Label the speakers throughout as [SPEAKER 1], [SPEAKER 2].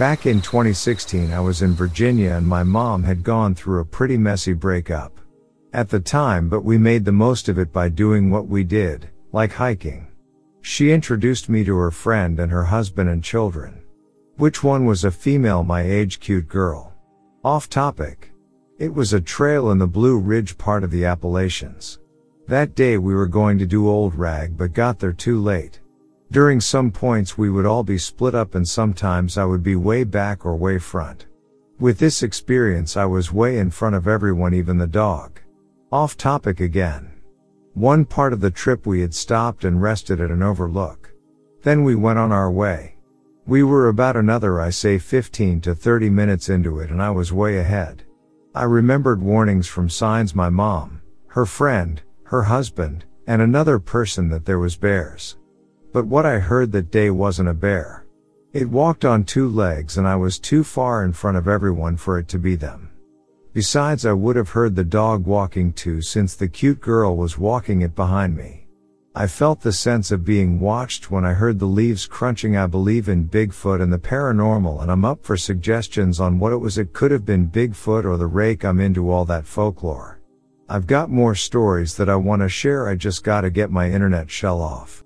[SPEAKER 1] Back in 2016, I was in Virginia and my mom had gone through a pretty messy breakup. At the time, but we made the most of it by doing what we did, like hiking. She introduced me to her friend and her husband and children. Which one was a female my age cute girl? Off topic. It was a trail in the Blue Ridge part of the Appalachians. That day we were going to do Old Rag but got there too late. During some points we would all be split up and sometimes I would be way back or way front. With this experience I was way in front of everyone even the dog. Off topic again. One part of the trip we had stopped and rested at an overlook. Then we went on our way. We were about another I say 15 to 30 minutes into it and I was way ahead. I remembered warnings from signs my mom, her friend, her husband, and another person that there was bears. But what I heard that day wasn't a bear. It walked on two legs and I was too far in front of everyone for it to be them. Besides I would have heard the dog walking too since the cute girl was walking it behind me. I felt the sense of being watched when I heard the leaves crunching. I believe in Bigfoot and the paranormal and I'm up for suggestions on what it was. It could have been Bigfoot or the rake. I'm into all that folklore. I've got more stories that I want to share. I just gotta get my internet shell off.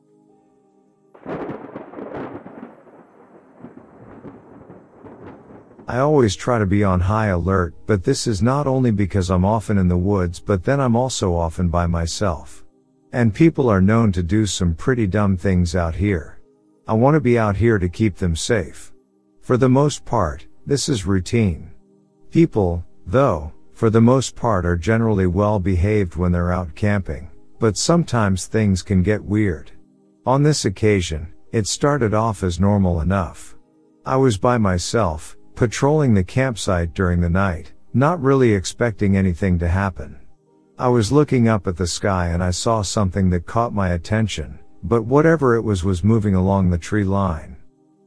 [SPEAKER 1] I always try to be on high alert, but this is not only because I'm often in the woods, but then I'm also often by myself. And people are known to do some pretty dumb things out here. I want to be out here to keep them safe. For the most part, this is routine. People, though, for the most part are generally well behaved when they're out camping, but sometimes things can get weird. On this occasion, it started off as normal enough. I was by myself, patrolling the campsite during the night, not really expecting anything to happen. I was looking up at the sky and I saw something that caught my attention, but whatever it was was moving along the tree line.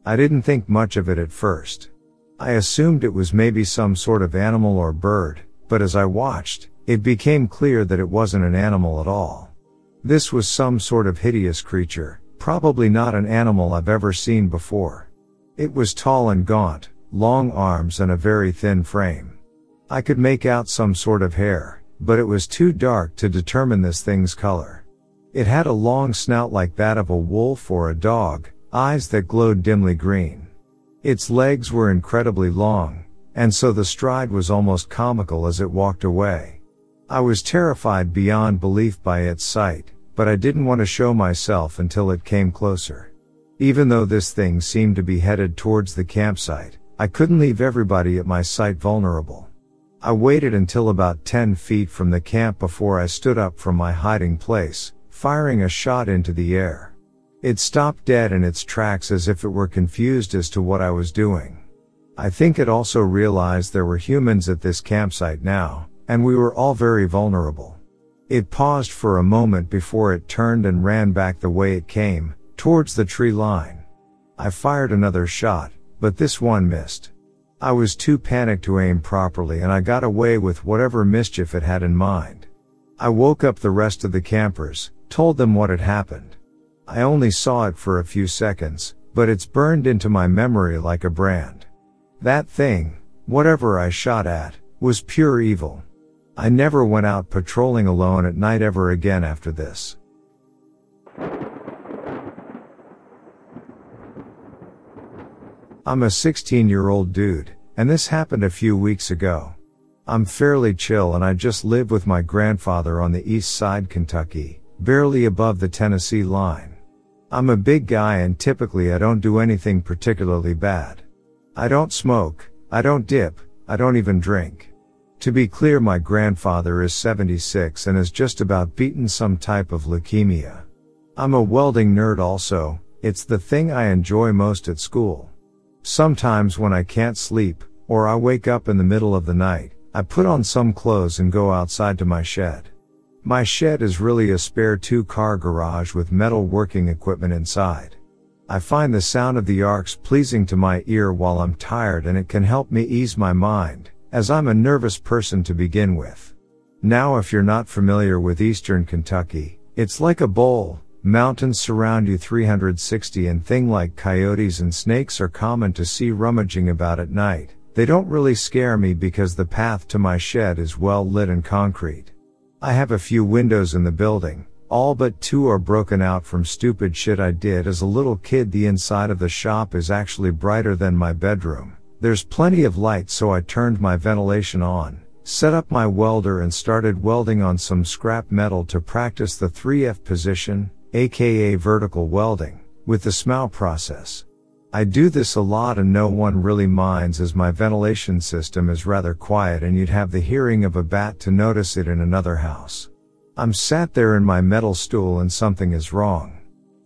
[SPEAKER 1] I didn't think much of it at first. I assumed it was maybe some sort of animal or bird, but as I watched, it became clear that it wasn't an animal at all. This was some sort of hideous creature, probably not an animal I've ever seen before. It was tall and gaunt, long arms and a very thin frame. I could make out some sort of hair, but it was too dark to determine this thing's color. It had a long snout like that of a wolf or a dog, eyes that glowed dimly green. Its legs were incredibly long, and so the stride was almost comical as it walked away. I was terrified beyond belief by its sight, but I didn't want to show myself until it came closer. Even though this thing seemed to be headed towards the campsite, I couldn't leave everybody at my sight vulnerable. I waited until about 10 feet from the camp before I stood up from my hiding place, firing a shot into the air. It stopped dead in its tracks as if it were confused as to what I was doing. I think it also realized there were humans at this campsite now, and we were all very vulnerable. It paused for a moment before it turned and ran back the way it came, towards the tree line. I fired another shot, but this one missed. I was too panicked to aim properly and I got away with whatever mischief it had in mind. I woke up the rest of the campers, told them what had happened. I only saw it for a few seconds, but it's burned into my memory like a brand. That thing, whatever I shot at, was pure evil. I never went out patrolling alone at night ever again after this. I'm a 16 year old dude, and this happened a few weeks ago. I'm fairly chill and I just live with my grandfather on the east side Kentucky, barely above the Tennessee line. I'm a big guy and typically I don't do anything particularly bad. I don't smoke, I don't dip, I don't even drink. To be clear, my grandfather is 76 and has just about beaten some type of leukemia. I'm a welding nerd also, it's the thing I enjoy most at school. Sometimes when I can't sleep, or I wake up in the middle of the night, I put on some clothes and go outside to my shed. My shed is really a spare two car garage with metal working equipment inside. I find the sound of the arcs pleasing to my ear while I'm tired and it can help me ease my mind, as I'm a nervous person to begin with. Now if you're not familiar with eastern Kentucky, it's like a bowl, mountains surround you 360 and thing like coyotes and snakes are common to see rummaging about at night. They don't really scare me because the path to my shed is well lit and concrete. I have a few windows in the building. All but two are broken out from stupid shit I did as a little kid. The inside of the shop is actually brighter than my bedroom. There's plenty of light so I turned my ventilation on, set up my welder and started welding on some scrap metal to practice the 3F position, aka vertical welding, with the SMAW process. I do this a lot and no one really minds as my ventilation system is rather quiet and you'd have the hearing of a bat to notice it in another house. I'm sat there in my metal stool and something is wrong.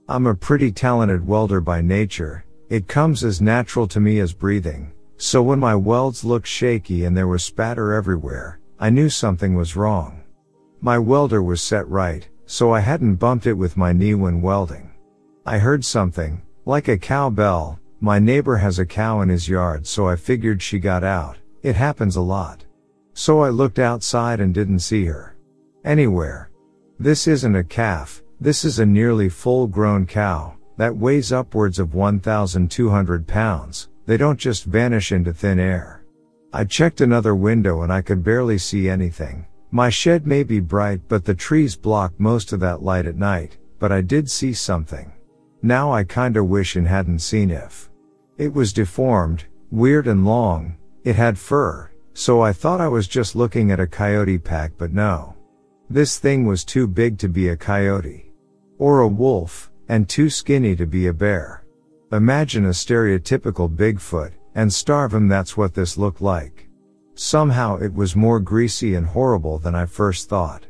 [SPEAKER 1] I'm a pretty talented welder by nature, it comes as natural to me as breathing, so when my welds looked shaky and there was spatter everywhere, I knew something was wrong. My welder was set right, so I hadn't bumped it with my knee when welding. I heard something, like a cow bell, my neighbor has a cow in his yard so I figured she got out. It happens a lot. So I looked outside and didn't see her. Anywhere. This isn't a calf, this is a nearly full grown cow, that weighs upwards of 1,200 pounds. They don't just vanish into thin air. I checked another window and I could barely see anything. My shed may be bright but the trees block most of that light at night, but I did see something. Now I kinda wish and hadn't seen if. It was deformed, weird and long, it had fur, so I thought I was just looking at a coyote pack but no. This thing was too big to be a coyote. Or a wolf, and too skinny to be a bear. Imagine a stereotypical Bigfoot, and starve him that's what this looked like. Somehow it was more greasy and horrible than I first thought.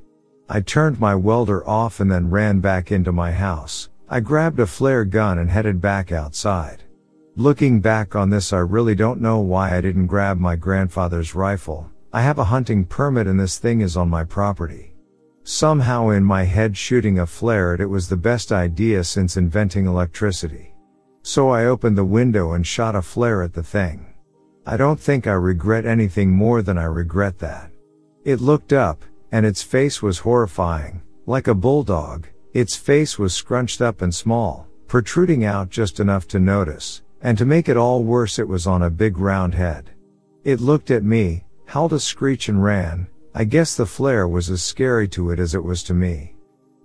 [SPEAKER 1] I turned my welder off and then ran back into my house. I grabbed a flare gun and headed back outside. Looking back on this I really don't know why I didn't grab my grandfather's rifle. I have a hunting permit and this thing is on my property. Somehow in my head shooting a flare it was the best idea since inventing electricity. So I opened the window and shot a flare at the thing. I don't think I regret anything more than I regret that. It looked up, and its face was horrifying, like a bulldog. Its face was scrunched up and small, protruding out just enough to notice, and to make it all worse it was on a big round head. It looked at me, howled a screech and ran, I guess the flare was as scary to it as it was to me.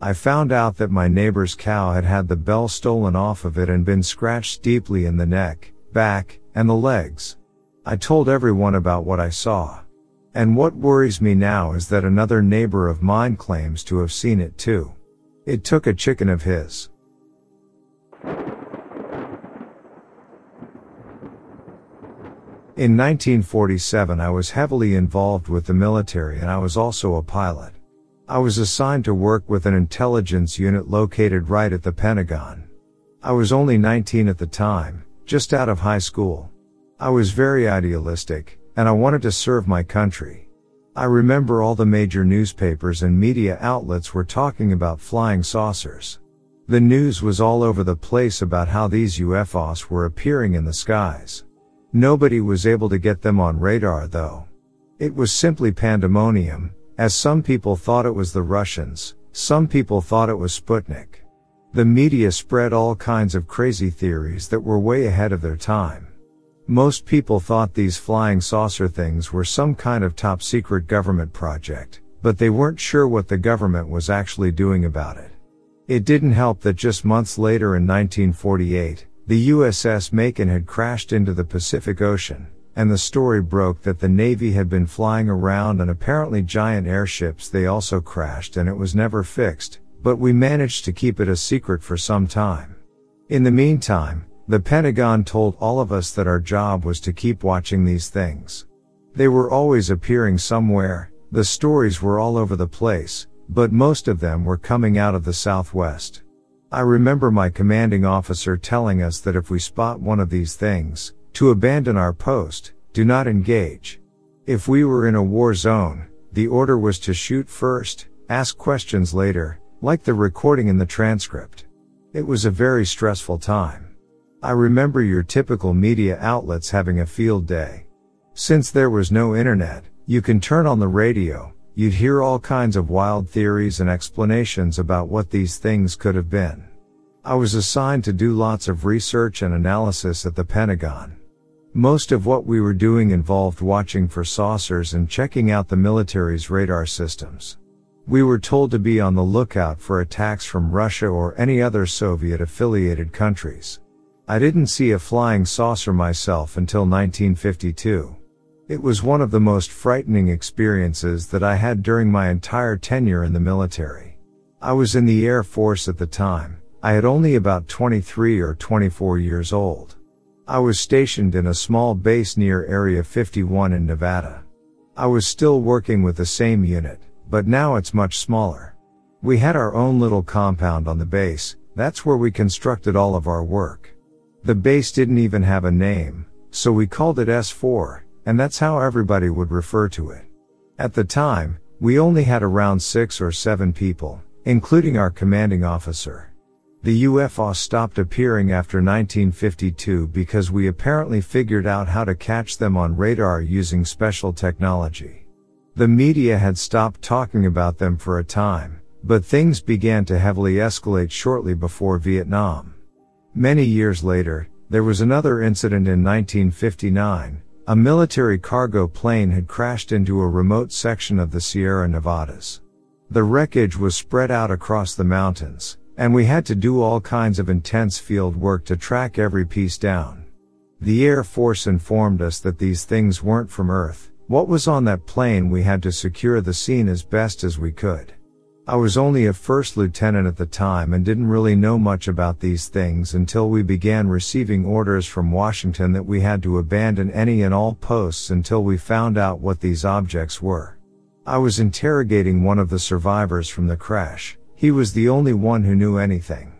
[SPEAKER 1] I found out that my neighbor's cow had had the bell stolen off of it and been scratched deeply in the neck, back, and the legs. I told everyone about what I saw. And what worries me now is that another neighbor of mine claims to have seen it too. It took a chicken of his. In 1947 I was heavily involved with the military and I was also a pilot. I was assigned to work with an intelligence unit located right at the Pentagon. I was only 19 at the time, just out of high school. I was very idealistic, and I wanted to serve my country. I remember all the major newspapers and media outlets were talking about flying saucers. The news was all over the place about how these UFOs were appearing in the skies. Nobody was able to get them on radar though. It was simply pandemonium, as some people thought it was the Russians, some people thought it was Sputnik. The media spread all kinds of crazy theories that were way ahead of their time. Most people thought these flying saucer things were some kind of top secret government project, but they weren't sure what the government was actually doing about it. It didn't help that just months later in 1948, the USS Macon had crashed into the Pacific Ocean, and the story broke that the Navy had been flying around and apparently giant airships they also crashed and it was never fixed, but we managed to keep it a secret for some time. In the meantime, the Pentagon told all of us that our job was to keep watching these things. They were always appearing somewhere, the stories were all over the place, but most of them were coming out of the southwest. I remember my commanding officer telling us that if we spot one of these things, to abandon our post, do not engage. If we were in a war zone, the order was to shoot first, ask questions later, like the recording in the transcript. It was a very stressful time. I remember your typical media outlets having a field day. Since there was no internet, you can turn on the radio, you'd hear all kinds of wild theories and explanations about what these things could have been. I was assigned to do lots of research and analysis at the Pentagon. Most of what we were doing involved watching for saucers and checking out the military's radar systems. We were told to be on the lookout for attacks from Russia or any other Soviet affiliated countries. I didn't see a flying saucer myself until 1952. It was one of the most frightening experiences that I had during my entire tenure in the military. I was in the Air Force at the time. I had only about 23 or 24 years old. I was stationed in a small base near Area 51 in Nevada. I was still working with the same unit, but now it's much smaller. We had our own little compound on the base, that's where we constructed all of our work. The base didn't even have a name, so we called it S4, and that's how everybody would refer to it. At the time, we only had around six or seven people, including our commanding officer. The UFO stopped appearing after 1952 because we apparently figured out how to catch them on radar using special technology. The media had stopped talking about them for a time, but things began to heavily escalate shortly before Vietnam. Many years later, there was another incident in 1959. A military cargo plane had crashed into a remote section of the Sierra Nevadas. The wreckage was spread out across the mountains, and we had to do all kinds of intense field work to track every piece down. The Air Force informed us that these things weren't from Earth. What was on that plane we had to secure the scene as best as we could. I was only a first lieutenant at the time and didn't really know much about these things until we began receiving orders from Washington that we had to abandon any and all posts until we found out what these objects were. I was interrogating one of the survivors from the crash. He was the only one who knew anything.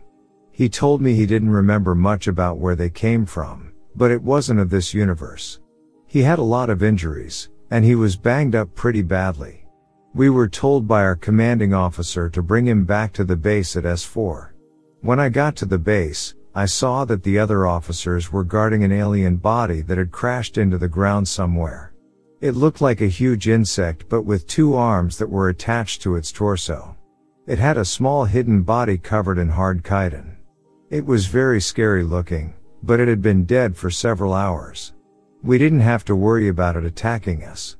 [SPEAKER 1] He told me he didn't remember much about where they came from, but it wasn't of this universe. He had a lot of injuries, and he was banged up pretty badly. We were told by our commanding officer to bring him back to the base at S4. When I got to the base, I saw that the other officers were guarding an alien body that had crashed into the ground somewhere. It looked like a huge insect but with two arms that were attached to its torso. It had a small hidden body covered in hard chitin. It was very scary looking, but it had been dead for several hours. We didn't have to worry about it attacking us.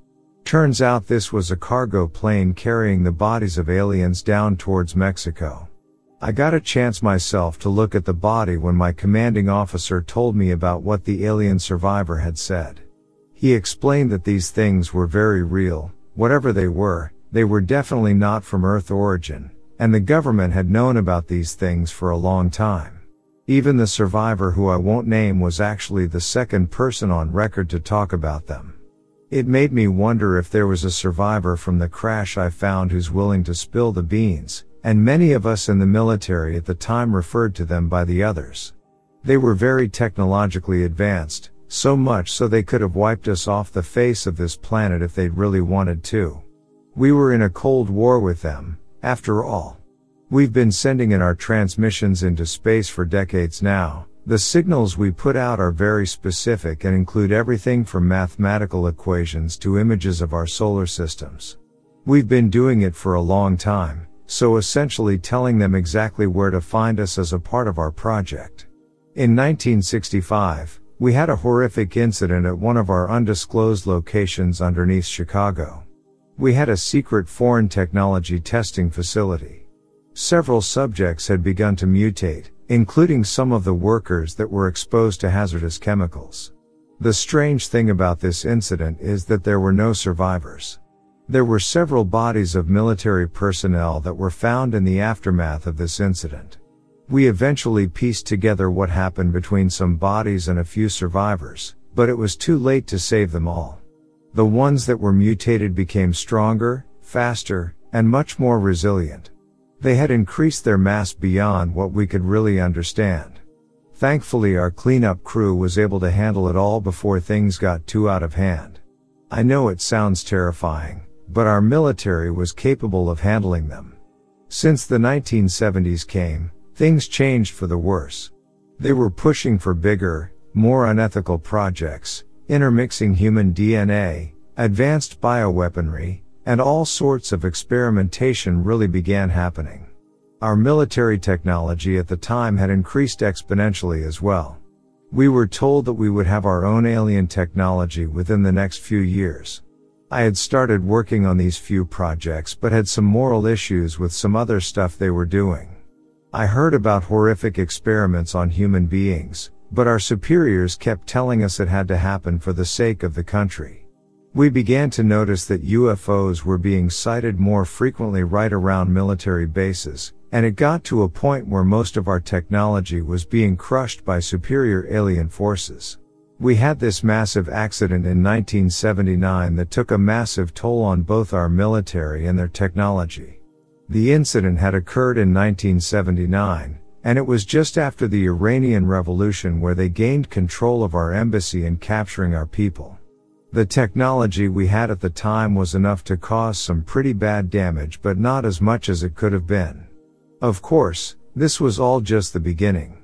[SPEAKER 1] Turns out this was a cargo plane carrying the bodies of aliens down towards Mexico. I got a chance myself to look at the body when my commanding officer told me about what the alien survivor had said. He explained that these things were very real, whatever they were, they were definitely not from Earth origin, and the government had known about these things for a long time. Even the survivor who I won't name was actually the second person on record to talk about them. It made me wonder if there was a survivor from the crash I found who's willing to spill the beans, and many of us in the military at the time referred to them by the others. They were very technologically advanced, so much so they could have wiped us off the face of this planet if they'd really wanted to. We were in a cold war with them, after all. We've been sending in our transmissions into space for decades now, the signals we put out are very specific and include everything from mathematical equations to images of our solar systems. We've been doing it for a long time, so essentially telling them exactly where to find us as a part of our project. In 1965, we had a horrific incident at one of our undisclosed locations underneath Chicago. We had a secret foreign technology testing facility. Several subjects had begun to mutate, including some of the workers that were exposed to hazardous chemicals. The strange thing about this incident is that there were no survivors. There were several bodies of military personnel that were found in the aftermath of this incident. We eventually pieced together what happened between some bodies and a few survivors, but it was too late to save them all. The ones that were mutated became stronger, faster, and much more resilient. They had increased their mass beyond what we could really understand. Thankfully our cleanup crew was able to handle it all before things got too out of hand. I know it sounds terrifying, but our military was capable of handling them. Since the 1970s came, things changed for the worse. They were pushing for bigger, more unethical projects, intermixing human DNA, advanced bioweaponry, and all sorts of experimentation really began happening. Our military technology at the time had increased exponentially as well. We were told that we would have our own alien technology within the next few years. I had started working on these few projects but had some moral issues with some other stuff they were doing. I heard about horrific experiments on human beings, but our superiors kept telling us it had to happen for the sake of the country. We began to notice that UFOs were being sighted more frequently right around military bases, and it got to a point where most of our technology was being crushed by superior alien forces. We had this massive accident in 1979 that took a massive toll on both our military and their technology. The incident had occurred in 1979, and it was just after the Iranian Revolution where they gained control of our embassy and capturing our people. The technology we had at the time was enough to cause some pretty bad damage but not as much as it could have been. Of course, this was all just the beginning.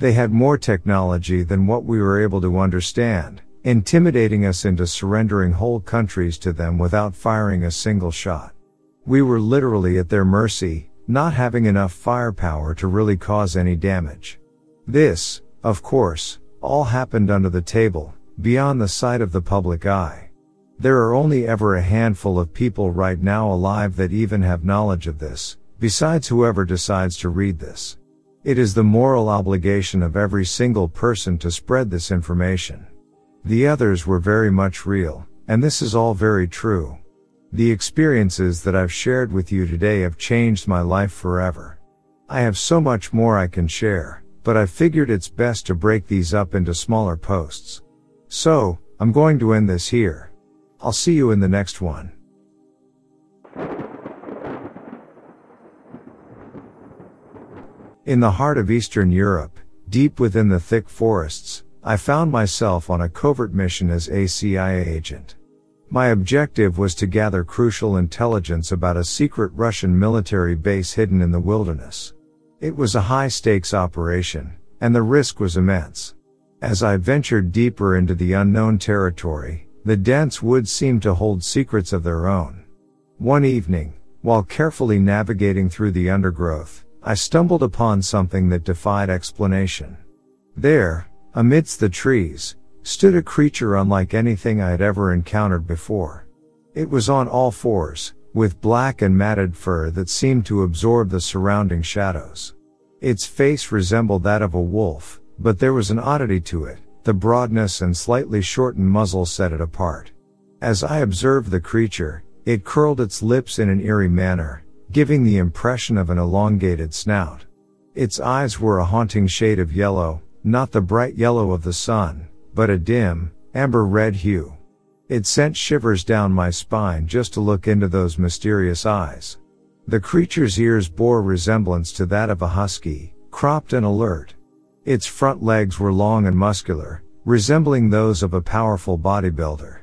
[SPEAKER 1] They had more technology than what we were able to understand, intimidating us into surrendering whole countries to them without firing a single shot. We were literally at their mercy, not having enough firepower to really cause any damage. This, of course, all happened under the table, beyond the sight of the public eye. There are only ever a handful of people right now alive that even have knowledge of this, besides whoever decides to read this. It is the moral obligation of every single person to spread this information. The others were very much real, and this is all very true. The experiences that I've shared with you today have changed my life forever. I have so much more I can share, but I figured it's best to break these up into smaller posts. So, I'm going to end this here. I'll see you in the next one. In the heart of Eastern Europe, deep within the thick forests, I found myself on a covert mission as a CIA agent. My objective was to gather crucial intelligence about a secret Russian military base hidden in the wilderness. It was a high stakes operation, and the risk was immense. As I ventured deeper into the unknown territory, the dense woods seemed to hold secrets of their own. One evening, while carefully navigating through the undergrowth, I stumbled upon something that defied explanation. There, amidst the trees, stood a creature unlike anything I had ever encountered before. It was on all fours, with black and matted fur that seemed to absorb the surrounding shadows. Its face resembled that of a wolf, but there was an oddity to it, the broadness and slightly shortened muzzle set it apart. As I observed the creature, it curled its lips in an eerie manner, giving the impression of an elongated snout. Its eyes were a haunting shade of yellow, not the bright yellow of the sun, but a dim, amber red hue. It sent shivers down my spine just to look into those mysterious eyes. The creature's ears bore resemblance to that of a husky, cropped and alert. Its front legs were long and muscular, resembling those of a powerful bodybuilder.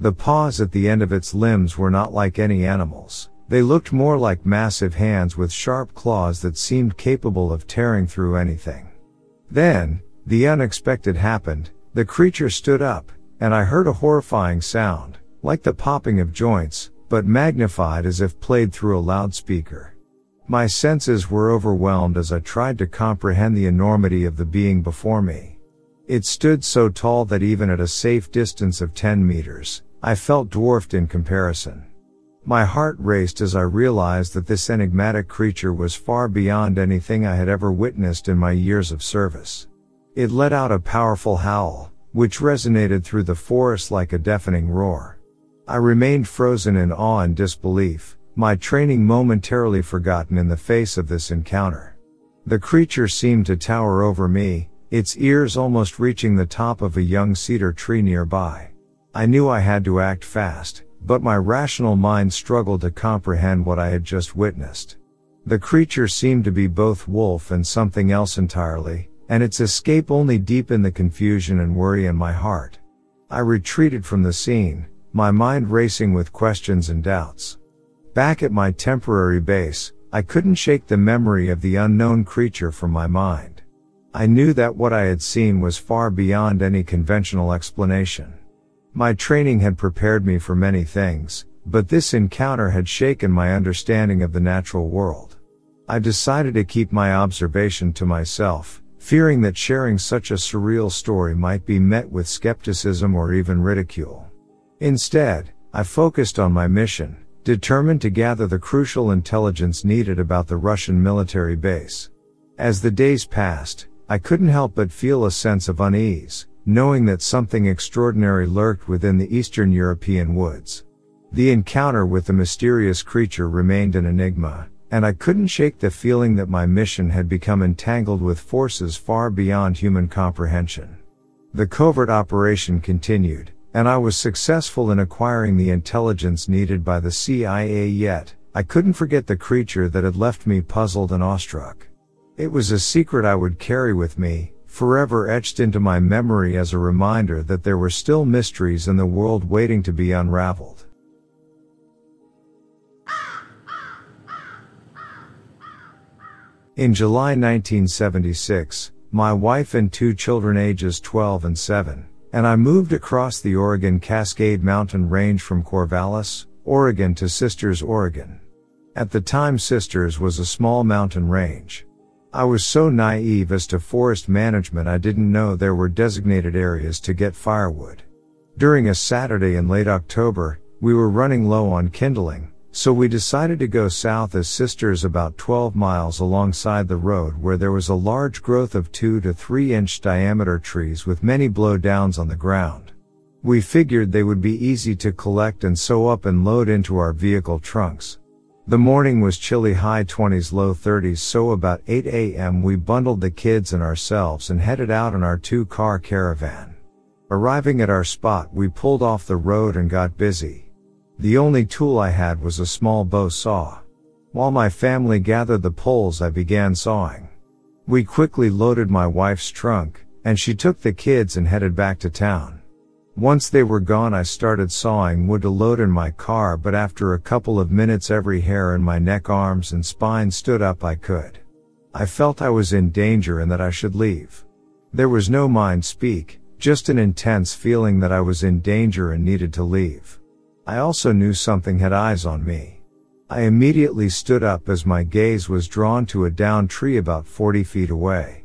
[SPEAKER 1] The paws at the end of its limbs were not like any animal's. They looked more like massive hands with sharp claws that seemed capable of tearing through anything. Then, the unexpected happened, the creature stood up, and I heard a horrifying sound, like the popping of joints, but magnified as if played through a loudspeaker. My senses were overwhelmed as I tried to comprehend the enormity of the being before me. It stood so tall that even at a safe distance of 10 meters, I felt dwarfed in comparison. My heart raced as I realized that this enigmatic creature was far beyond anything I had ever witnessed in my years of service. It let out a powerful howl, which resonated through the forest like a deafening roar. I remained frozen in awe and disbelief, my training momentarily forgotten in the face of this encounter. The creature seemed to tower over me, its ears almost reaching the top of a young cedar tree nearby. I knew I had to act fast, but my rational mind struggled to comprehend what I had just witnessed. The creature seemed to be both wolf and something else entirely, and its escape only deepened the confusion and worry in my heart. I retreated from the scene, my mind racing with questions and doubts. Back at my temporary base, I couldn't shake the memory of the unknown creature from my mind. I knew that what I had seen was far beyond any conventional explanation. My training had prepared me for many things, but this encounter had shaken my understanding of the natural world. I decided to keep my observation to myself, fearing that sharing such a surreal story might be met with skepticism or even ridicule. Instead, I focused on my mission, determined to gather the crucial intelligence needed about the Russian military base. As the days passed, I couldn't help but feel a sense of unease, knowing that something extraordinary lurked within the Eastern European woods. The encounter with the mysterious creature remained an enigma, and I couldn't shake the feeling that my mission had become entangled with forces far beyond human comprehension. The covert operation continued, and I was successful in acquiring the intelligence needed by the CIA yet, I couldn't forget the creature that had left me puzzled and awestruck. It was a secret I would carry with me, forever etched into my memory as a reminder that there were still mysteries in the world waiting to be unraveled. In July 1976, my wife and two children ages 12 and 7, and I moved across the Oregon Cascade Mountain Range from Corvallis, Oregon to Sisters, Oregon. At the time Sisters was a small mountain range. I was so naive as to forest management I didn't know there were designated areas to get firewood. During a Saturday in late October, we were running low on kindling, so we decided to go south as sisters about 12 miles alongside the road where there was a large growth of 2 to 3 inch diameter trees with many blowdowns on the ground. We figured they would be easy to collect and sew up and load into our vehicle trunks. The morning was chilly high 20s low 30s so about 8 a.m. we bundled the kids and ourselves and headed out in our two car caravan. Arriving at our spot we pulled off the road and got busy. The only tool I had was a small bow saw. While my family gathered the poles I began sawing. We quickly loaded my wife's trunk, and she took the kids and headed back to town. Once they were gone I started sawing wood to load in my car but after a couple of minutes every hair in my neck arms and spine stood up I could. I felt I was in danger and that I should leave. There was no mind speak, just an intense feeling that I was in danger and needed to leave. I also knew something had eyes on me. I immediately stood up as my gaze was drawn to a downed tree about 40 feet away.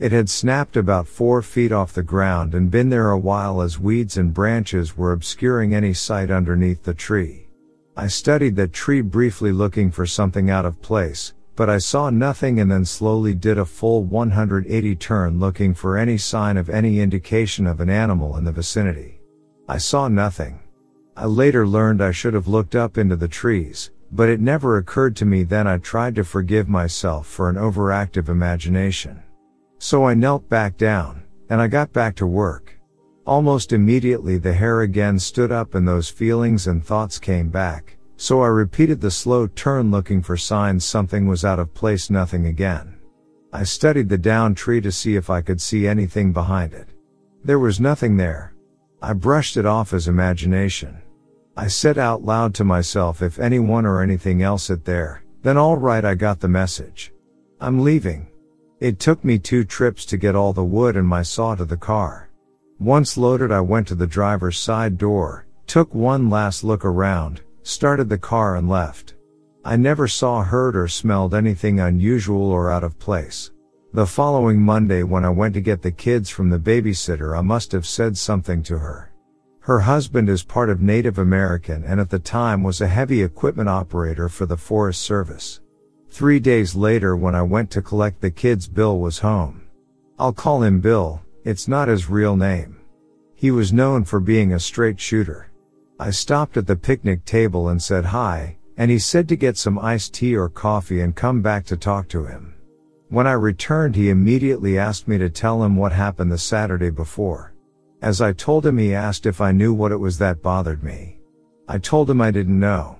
[SPEAKER 1] It had snapped about four feet off the ground and been there a while as weeds and branches were obscuring any sight underneath the tree. I studied that tree briefly looking for something out of place, but I saw nothing and then slowly did a full 180 turn looking for any sign of any indication of an animal in the vicinity. I saw nothing. I later learned I should have looked up into the trees, but it never occurred to me then I tried to forgive myself for an overactive imagination. So I knelt back down, and I got back to work. Almost immediately the hair again stood up and those feelings and thoughts came back, so I repeated the slow turn looking for signs something was out of place nothing again. I studied the down tree to see if I could see anything behind it. There was nothing there. I brushed it off as imagination. I said out loud to myself if anyone or anything else it there, then alright I got the message. I'm leaving. It took me two trips to get all the wood and my saw to the car. Once loaded I went to the driver's side door, took one last look around, started the car and left. I never saw, heard or smelled anything unusual or out of place. The following Monday when I went to get the kids from the babysitter I must have said something to her. Her husband is part of Native American and at the time was a heavy equipment operator for the Forest Service. Three days later when I went to collect the kids Bill was home. I'll call him Bill, it's not his real name. He was known for being a straight shooter. I stopped at the picnic table and said hi, and he said to get some iced tea or coffee and come back to talk to him. When I returned he immediately asked me to tell him what happened the Saturday before. As I told him he asked if I knew what it was that bothered me. I told him I didn't know.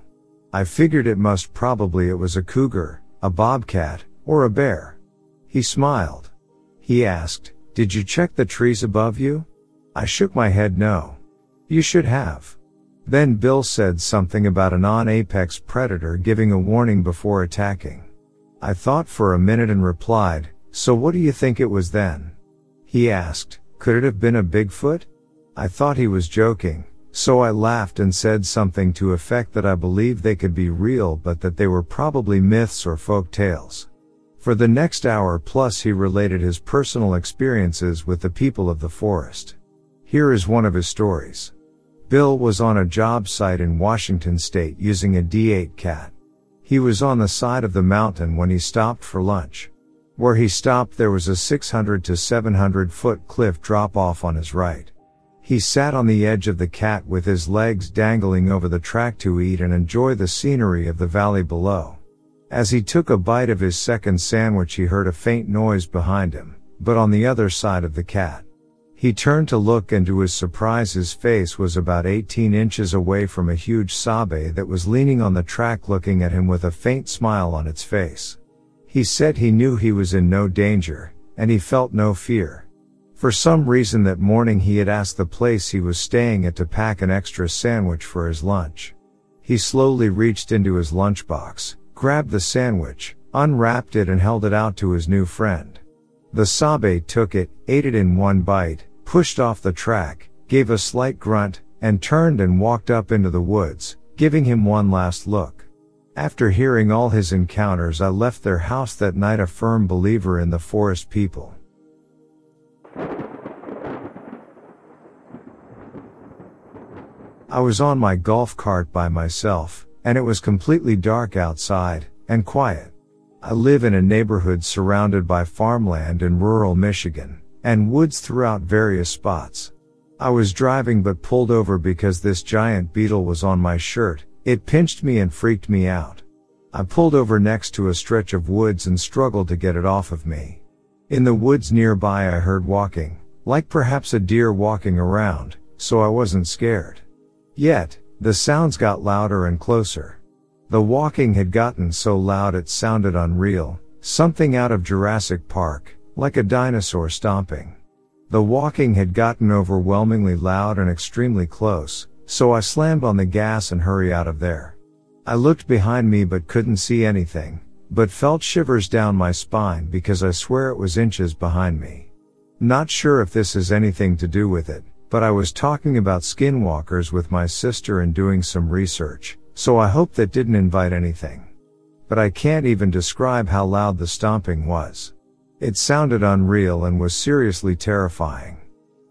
[SPEAKER 1] I figured it must probably it was a cougar, a bobcat, or a bear. He smiled. He asked, did you check the trees above you? I shook my head no. You should have. Then Bill said something about a non-apex predator giving a warning before attacking. I thought for a minute and replied, so what do you think it was then? He asked, could it have been a Bigfoot? I thought he was joking, so I laughed and said something to effect that I believed they could be real but that they were probably myths or folk tales. For the next hour plus he related his personal experiences with the people of the forest. Here is one of his stories. Bill was on a job site in Washington state using a D8 cat. He was on the side of the mountain when he stopped for lunch. Where he stopped there was a 600 to 700 foot cliff drop off on his right. He sat on the edge of the cat with his legs dangling over the track to eat and enjoy the scenery of the valley below. As he took a bite of his second sandwich he heard a faint noise behind him, but on the other side of the cat. He turned to look and to his surprise his face was about 18 inches away from a huge sabe that was leaning on the track looking at him with a faint smile on its face. He said he knew he was in no danger, and he felt no fear. For some reason that morning he had asked the place he was staying at to pack an extra sandwich for his lunch. He slowly reached into his lunchbox, grabbed the sandwich, unwrapped it and held it out to his new friend. The Sabe took it, ate it in one bite, pushed off the track, gave a slight grunt, and turned and walked up into the woods, giving him one last look. After hearing all his encounters I left their house that night a firm believer in the forest people. I was on my golf cart by myself, and it was completely dark outside, and quiet. I live in a neighborhood surrounded by farmland in rural Michigan, and woods throughout various spots. I was driving but pulled over because this giant beetle was on my shirt. It pinched me and freaked me out. I pulled over next to a stretch of woods and struggled to get it off of me. In the woods nearby I heard walking, like perhaps a deer walking around, so I wasn't scared. Yet, the sounds got louder and closer. The walking had gotten so loud it sounded unreal, something out of Jurassic Park, like a dinosaur stomping. The walking had gotten overwhelmingly loud and extremely close, so I slammed on the gas and hurry out of there. I looked behind me but couldn't see anything, but felt shivers down my spine because I swear it was inches behind me. Not sure if this has anything to do with it, but I was talking about skinwalkers with my sister and doing some research, so I hope that didn't invite anything. But I can't even describe how loud the stomping was. It sounded unreal and was seriously terrifying.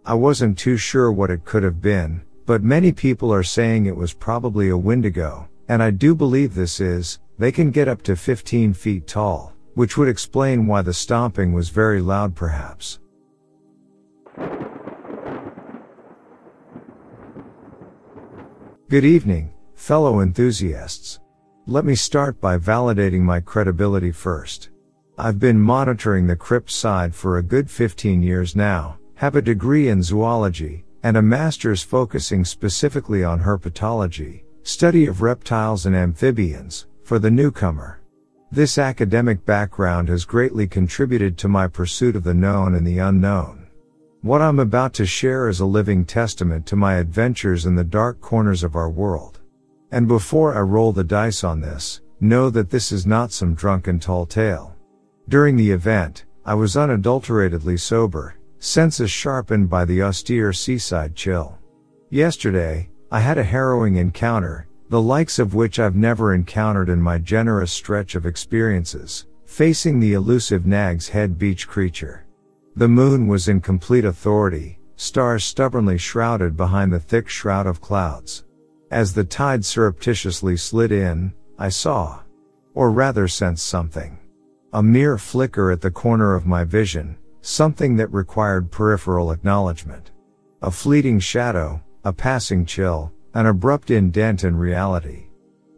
[SPEAKER 1] I wasn't too sure what it could have been, but many people are saying it was probably a wendigo, and I do believe this is, they can get up to 15 feet tall, which would explain why the stomping was very loud perhaps. Good evening, fellow enthusiasts. Let me start by validating my credibility first. I've been monitoring the crypt side for a good 15 years now, have a degree in zoology, and a master's focusing specifically on herpetology, study of reptiles and amphibians, for the newcomer. This academic background has greatly contributed to my pursuit of the known and the unknown. What I'm about to share is a living testament to my adventures in the dark corners of our world. And before I roll the dice on this, know that this is not some drunken tall tale. During the event, I was unadulteratedly sober, senses sharpened by the austere seaside chill. Yesterday, I had a harrowing encounter, the likes of which I've never encountered in my generous stretch of experiences, facing the elusive Nag's Head beach creature. The moon was in complete authority, stars stubbornly shrouded behind the thick shroud of clouds. As the tide surreptitiously slid in, I saw, or rather sensed something. A mere flicker at the corner of my vision, something that required peripheral acknowledgement. A fleeting shadow, a passing chill, an abrupt indent in reality.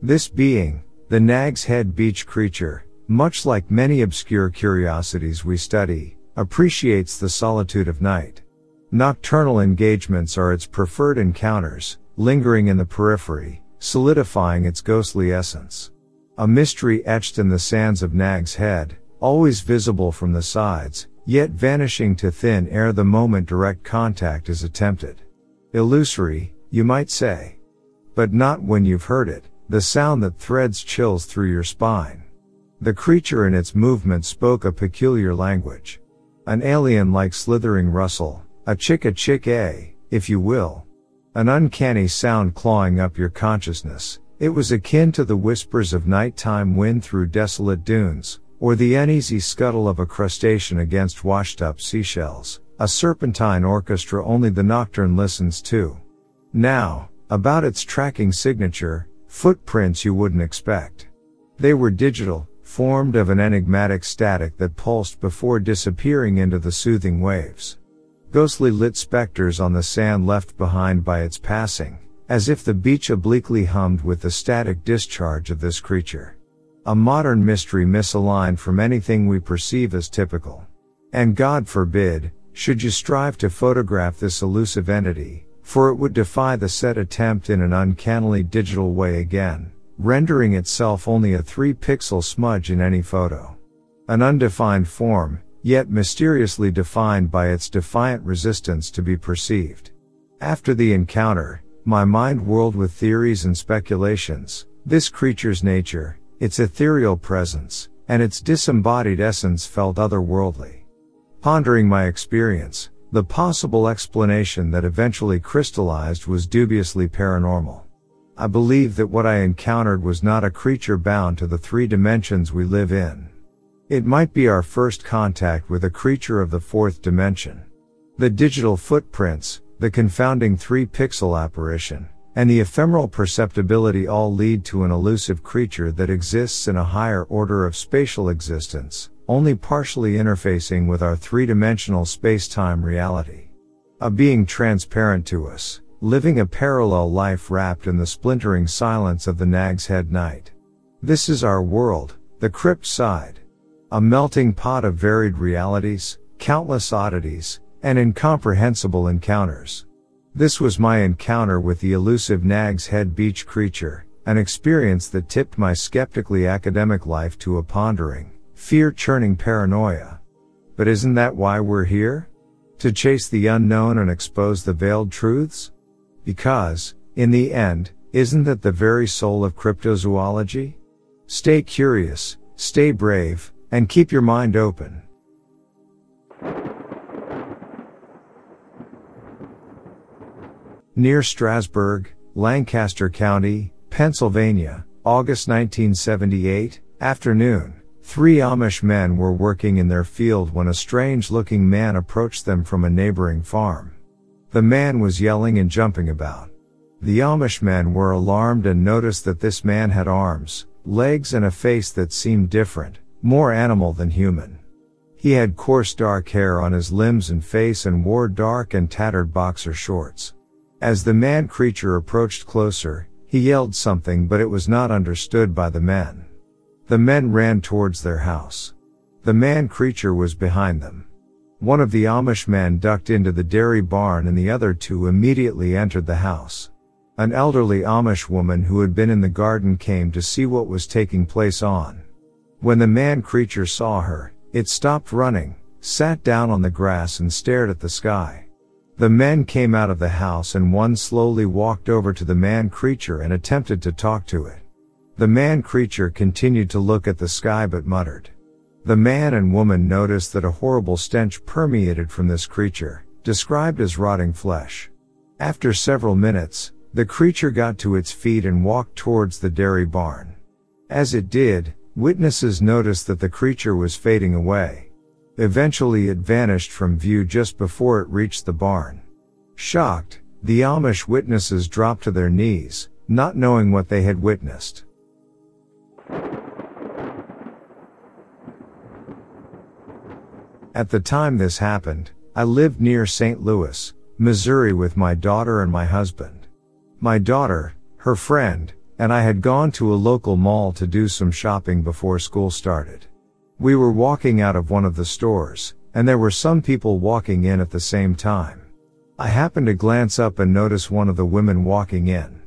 [SPEAKER 1] This being, the Nag's Head beach creature, much like many obscure curiosities we study, appreciates the solitude of night. Nocturnal engagements are its preferred encounters, lingering in the periphery, solidifying its ghostly essence. A mystery etched in the sands of Nag's Head, always visible from the sides, yet vanishing to thin air the moment direct contact is attempted. Illusory, you might say. But not when you've heard it, the sound that threads chills through your spine. The creature in its movement spoke a peculiar language. An alien like slithering rustle, a chick a chick a, if you will. An uncanny sound clawing up your consciousness, it was akin to the whispers of nighttime wind through desolate dunes, or the uneasy scuttle of a crustacean against washed up seashells, a serpentine orchestra only the nocturne listens to. Now, about its tracking signature, footprints you wouldn't expect. They were digital, formed of an enigmatic static that pulsed before disappearing into the soothing waves. Ghostly lit specters on the sand left behind by its passing, as if the beach obliquely hummed with the static discharge of this creature. A modern mystery misaligned from anything we perceive as typical. And God forbid, should you strive to photograph this elusive entity, for it would defy the set attempt in an uncannily digital way again, rendering itself only a 3 pixel smudge in any photo. An undefined form, yet mysteriously defined by its defiant resistance to be perceived. After the encounter, my mind whirled with theories and speculations, this creature's nature, its ethereal presence, and its disembodied essence felt otherworldly. Pondering my experience, the possible explanation that eventually crystallized was dubiously paranormal. I believe that what I encountered was not a creature bound to the three dimensions we live in. It might be our first contact with a creature of the fourth dimension. The digital footprints, the confounding 3 pixel apparition, and the ephemeral perceptibility all lead to an elusive creature that exists in a higher order of spatial existence, only partially interfacing with our three-dimensional space-time reality. A being transparent to us, living a parallel life wrapped in the splintering silence of the Nag's Head night. This is our world, the crypt side. A melting pot of varied realities, countless oddities, and incomprehensible encounters. This was my encounter with the elusive Nag's Head beach creature, an experience that tipped my skeptically academic life to a pondering, fear churning paranoia. But isn't that why we're here? To chase the unknown and expose the veiled truths? Because, in the end, isn't that the very soul of cryptozoology? Stay curious, stay brave, and keep your mind open. Near Strasburg, Lancaster County, Pennsylvania, August 1978, afternoon. Three Amish men were working in their field when a strange looking man approached them from a neighboring farm. The man was yelling and jumping about. The Amish men were alarmed and noticed that this man had arms, legs and a face that seemed different, more animal than human. He had coarse dark hair on his limbs and face and wore dark and tattered boxer shorts. As the man creature approached closer, he yelled something but it was not understood by the men. The men ran towards their house. The man creature was behind them. One of the Amish men ducked into the dairy barn and the other two immediately entered the house. An elderly Amish woman who had been in the garden came to see what was taking place on. When the man creature saw her, it stopped running, sat down on the grass and stared at the sky. The men came out of the house and one slowly walked over to the man creature and attempted to talk to it. The man creature continued to look at the sky but muttered. The man and woman noticed that a horrible stench permeated from this creature, described as rotting flesh. After several minutes, the creature got to its feet and walked towards the dairy barn. As it did, witnesses noticed that the creature was fading away. Eventually it vanished from view just before it reached the barn. Shocked, the Amish witnesses dropped to their knees, not knowing what they had witnessed. At the time this happened, I lived near St. Louis, Missouri with my daughter and my husband. My daughter, her friend, and I had gone to a local mall to do some shopping before school started. We were walking out of one of the stores, and there were some people walking in at the same time. I happened to glance up and notice one of the women walking in.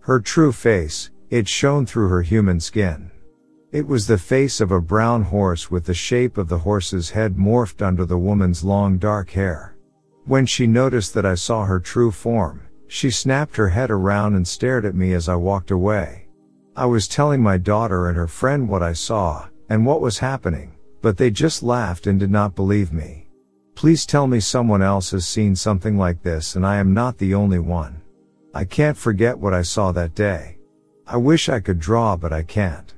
[SPEAKER 1] Her true face, it shone through her human skin. It was the face of a brown horse with the shape of the horse's head morphed under the woman's long dark hair. When she noticed that I saw her true form, she snapped her head around and stared at me as I walked away. I was telling my daughter and her friend what I saw, and what was happening, but they just laughed and did not believe me. Please tell me someone else has seen something like this and I am not the only one. I can't forget what I saw that day. I wish I could draw but I can't.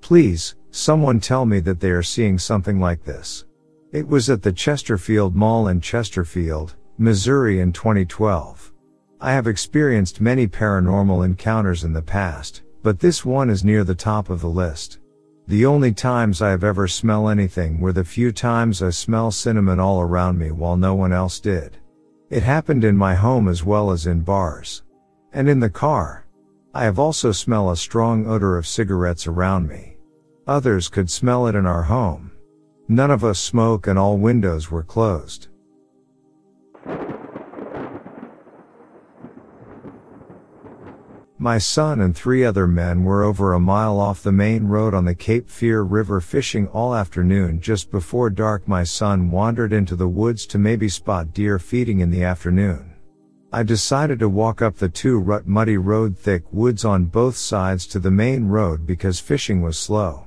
[SPEAKER 1] Please, someone tell me that they are seeing something like this. It was at the Chesterfield Mall in Chesterfield, Missouri in 2012. I have experienced many paranormal encounters in the past, but this one is near the top of the list. The only times I have ever smell anything were the few times I smell cinnamon all around me while no one else did. It happened in my home as well as in bars. And in the car. I have also smell a strong odor of cigarettes around me. Others could smell it in our home. None of us smoke and all windows were closed. My son and three other men were over a mile off the main road on the Cape Fear River fishing all afternoon. Just before dark, my son wandered into the woods to maybe spot deer feeding in the afternoon. I decided to walk up the two rut muddy road thick woods on both sides to the main road because fishing was slow.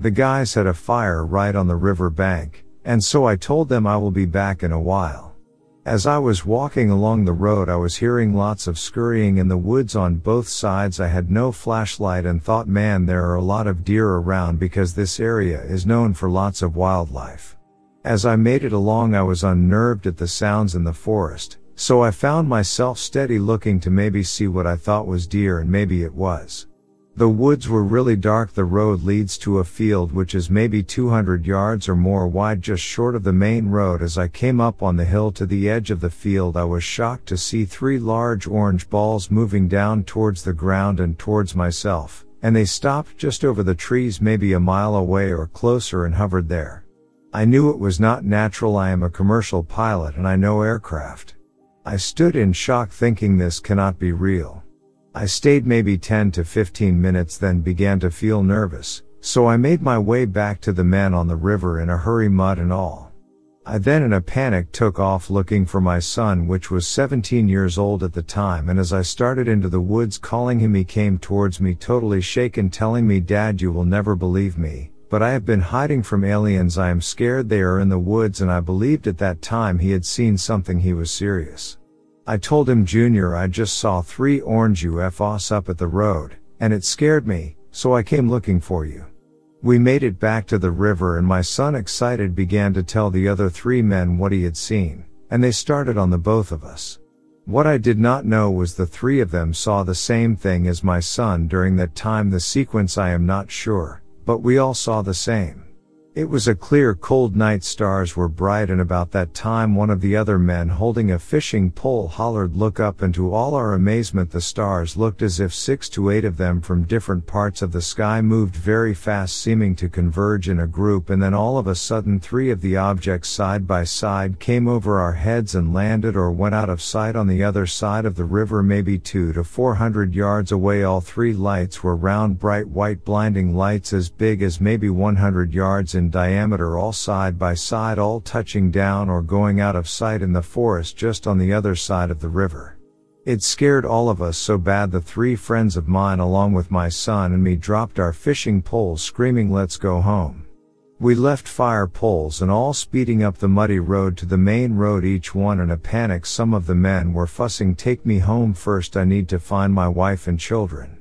[SPEAKER 1] The guys had a fire right on the river bank, and so I told them I will be back in a while. As I was walking along the road I was hearing lots of scurrying in the woods on both sides I had no flashlight and thought man there are a lot of deer around because this area is known for lots of wildlife. As I made it along I was unnerved at the sounds in the forest, so I found myself steady looking to maybe see what I thought was deer and maybe it was. The woods were really dark. The road leads to a field which is maybe 200 yards or more wide just short of the main road. As I came up on the hill to the edge of the field, I was shocked to see three large orange balls moving down towards the ground and towards myself, and they stopped just over the trees maybe a mile away or closer and hovered there. I knew it was not natural. I am a commercial pilot and I know aircraft. I stood in shock thinking this cannot be real. I stayed maybe 10 to 15 minutes then began to feel nervous, so I made my way back to the men on the river in a hurry mud and all. I then in a panic took off looking for my son which was 17 years old at the time and as I started into the woods calling him he came towards me totally shaken telling me dad you will never believe me, but I have been hiding from aliens I am scared they are in the woods and I believed at that time he had seen something he was serious. I told him Junior I just saw three orange UFOs up at the road, and it scared me, so I came looking for you. We made it back to the river and my son excited began to tell the other three men what he had seen, and they started on the both of us. What I did not know was the three of them saw the same thing as my son during that time the sequence I am not sure, but we all saw the same. It was a clear cold night stars were bright and about that time one of the other men holding a fishing pole hollered look up and to all our amazement the stars looked as if six to eight of them from different parts of the sky moved very fast seeming to converge in a group and then all of a sudden three of the objects side by side came over our heads and landed or went out of sight on the other side of the river maybe two to four hundred yards away. All three lights were round bright white blinding lights as big as maybe 100 yards in diameter all side by side all touching down or going out of sight in the forest just on the other side of the river. It scared all of us so bad the three friends of mine along with my son and me dropped our fishing poles screaming let's go home. We left fire poles and all speeding up the muddy road to the main road each one in a panic some of the men were fussing take me home first I need to find my wife and children.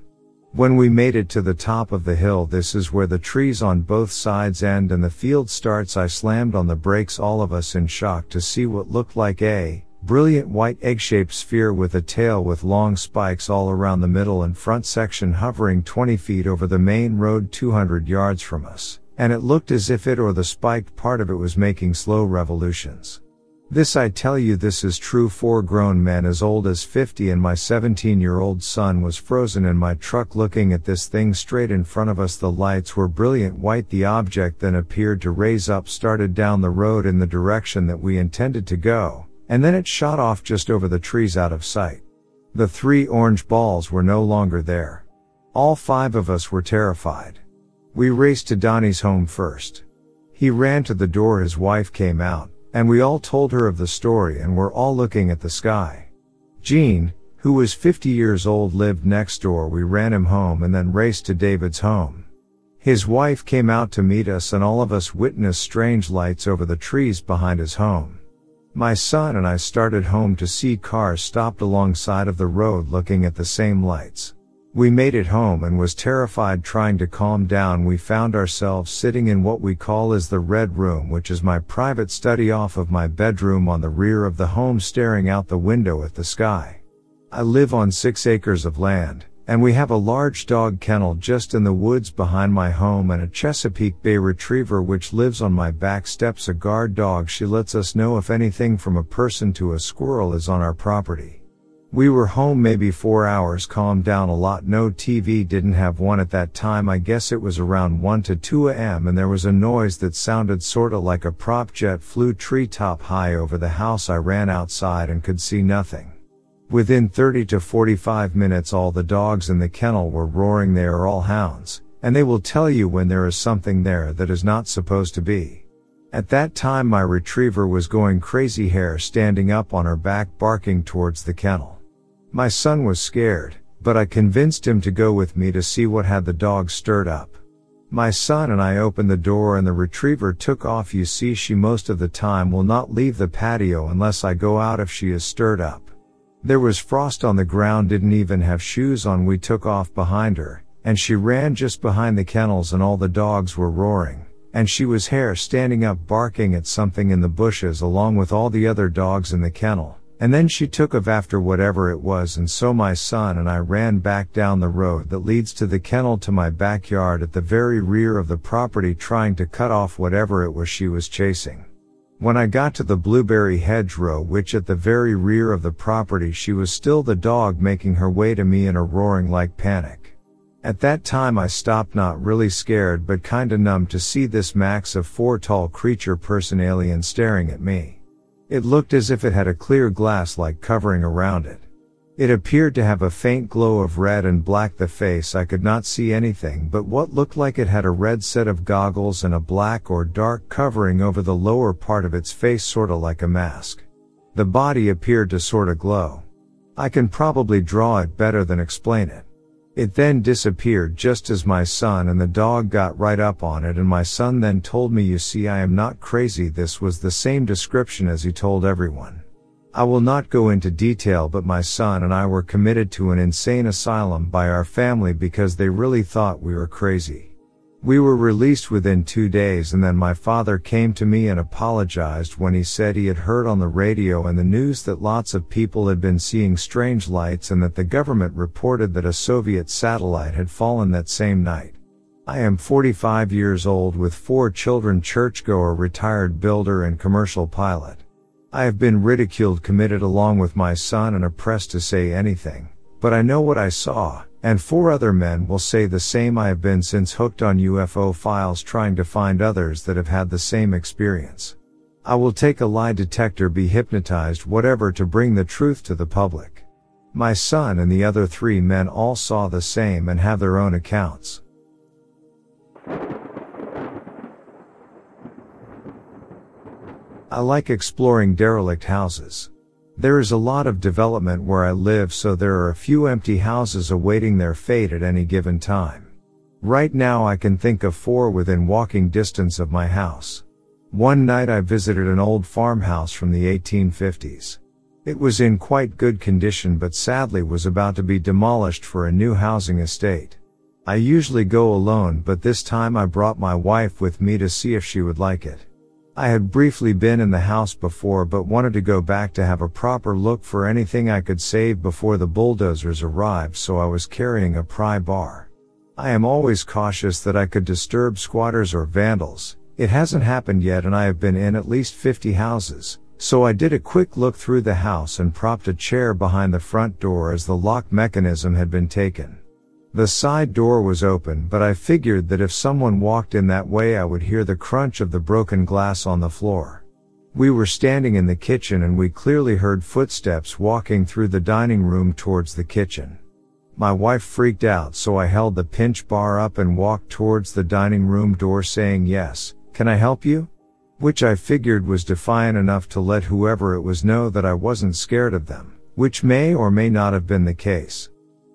[SPEAKER 1] When we made it to the top of the hill, this is where the trees on both sides end and the field starts. I slammed on the brakes, all of us in shock to see what looked like a brilliant white egg-shaped sphere with a tail with long spikes all around the middle and front section hovering 20 feet over the main road 200 yards from us. And it looked as if it or the spiked part of it was making slow revolutions. This I tell you this is true four grown men as old as 50 and my 17 year old son was frozen in my truck looking at this thing straight in front of us the lights were brilliant white the object then appeared to raise up started down the road in the direction that we intended to go, and then it shot off just over the trees out of sight. The three orange balls were no longer there. All five of us were terrified. We raced to Donnie's home first. He ran to the door his wife came out, and we all told her of the story and were all looking at the sky. Jean, who was 50 years old lived next door we ran him home and then raced to David's home. His wife came out to meet us and all of us witnessed strange lights over the trees behind his home. My son and I started home to see cars stopped alongside of the road looking at the same lights. We made it home and was terrified trying to calm down. We found ourselves sitting in what we call as the red room, which is my private study off of my bedroom on the rear of the home staring out the window at the sky. I live on six acres of land, and we have a large dog kennel just in the woods behind my home and a Chesapeake Bay Retriever which lives on my back steps a guard dog. She lets us know if anything from a person to a squirrel is on our property. We were home maybe four hours calmed down a lot no TV didn't have one at that time I guess it was around 1 to 2 am and there was a noise that sounded sorta like a prop jet flew treetop high over the house I ran outside and could see nothing. Within 30 to 45 minutes all the dogs in the kennel were roaring they are all hounds, and they will tell you when there is something there that is not supposed to be. At that time my retriever was going crazy hair standing up on her back barking towards the kennel. My son was scared, but I convinced him to go with me to see what had the dog stirred up. My son and I opened the door and the retriever took off. You see, she most of the time will not leave the patio unless I go out if she is stirred up. There was frost on the ground, didn't even have shoes on. We took off behind her, and she ran just behind the kennels and all the dogs were roaring, and she was hair standing up barking at something in the bushes along with all the other dogs in the kennel And then she took off after whatever it was and so my son and I ran back down the road that leads to the kennel to my backyard at the very rear of the property trying to cut off whatever it was she was chasing. When I got to the blueberry hedgerow which at the very rear of the property she was still the dog making her way to me in a roaring like panic. At that time I stopped not really scared but kinda numb to see this max of four tall creature person alien staring at me. It looked as if it had a clear glass like covering around it. It appeared to have a faint glow of red and black the face I could not see anything but what looked like it had a red set of goggles and a black or dark covering over the lower part of its face sorta like a mask. The body appeared to sorta glow. I can probably draw it better than explain it. It then disappeared just as my son and the dog got right up on it and my son then told me you see I am not crazy this was the same description as he told everyone. I will not go into detail but my son and I were committed to an insane asylum by our family because they really thought we were crazy. We were released within two days and then my father came to me and apologized when he said he had heard on the radio and the news that lots of people had been seeing strange lights and that the government reported that a Soviet satellite had fallen that same night. I am 45 years old with four children churchgoer retired builder and commercial pilot. I have been ridiculed committed along with my son and oppressed to say anything, but I know what I saw, and four other men will say the same I have been since hooked on UFO files trying to find others that have had the same experience. I will take a lie detector be hypnotized whatever to bring the truth to the public. My son and the other three men all saw the same and have their own accounts. I like exploring derelict houses. There is a lot of development where I live so there are a few empty houses awaiting their fate at any given time. Right now I can think of four within walking distance of my house. One night I visited an old farmhouse from the 1850s. It was in quite good condition but sadly was about to be demolished for a new housing estate. I usually go alone but this time I brought my wife with me to see if she would like it. I had briefly been in the house before but wanted to go back to have a proper look for anything I could save before the bulldozers arrived so I was carrying a pry bar. I am always cautious that I could disturb squatters or vandals. It hasn't happened yet and I have been in at least 50 houses, so I did a quick look through the house and propped a chair behind the front door as the lock mechanism had been taken. The side door was open, but I figured that if someone walked in that way, I would hear the crunch of the broken glass on the floor. We were standing in the kitchen and we clearly heard footsteps walking through the dining room towards the kitchen. My wife freaked out, so I held the pinch bar up and walked towards the dining room door saying, Yes, can I help you? Which I figured was defiant enough to let whoever it was know that I wasn't scared of them, which may or may not have been the case.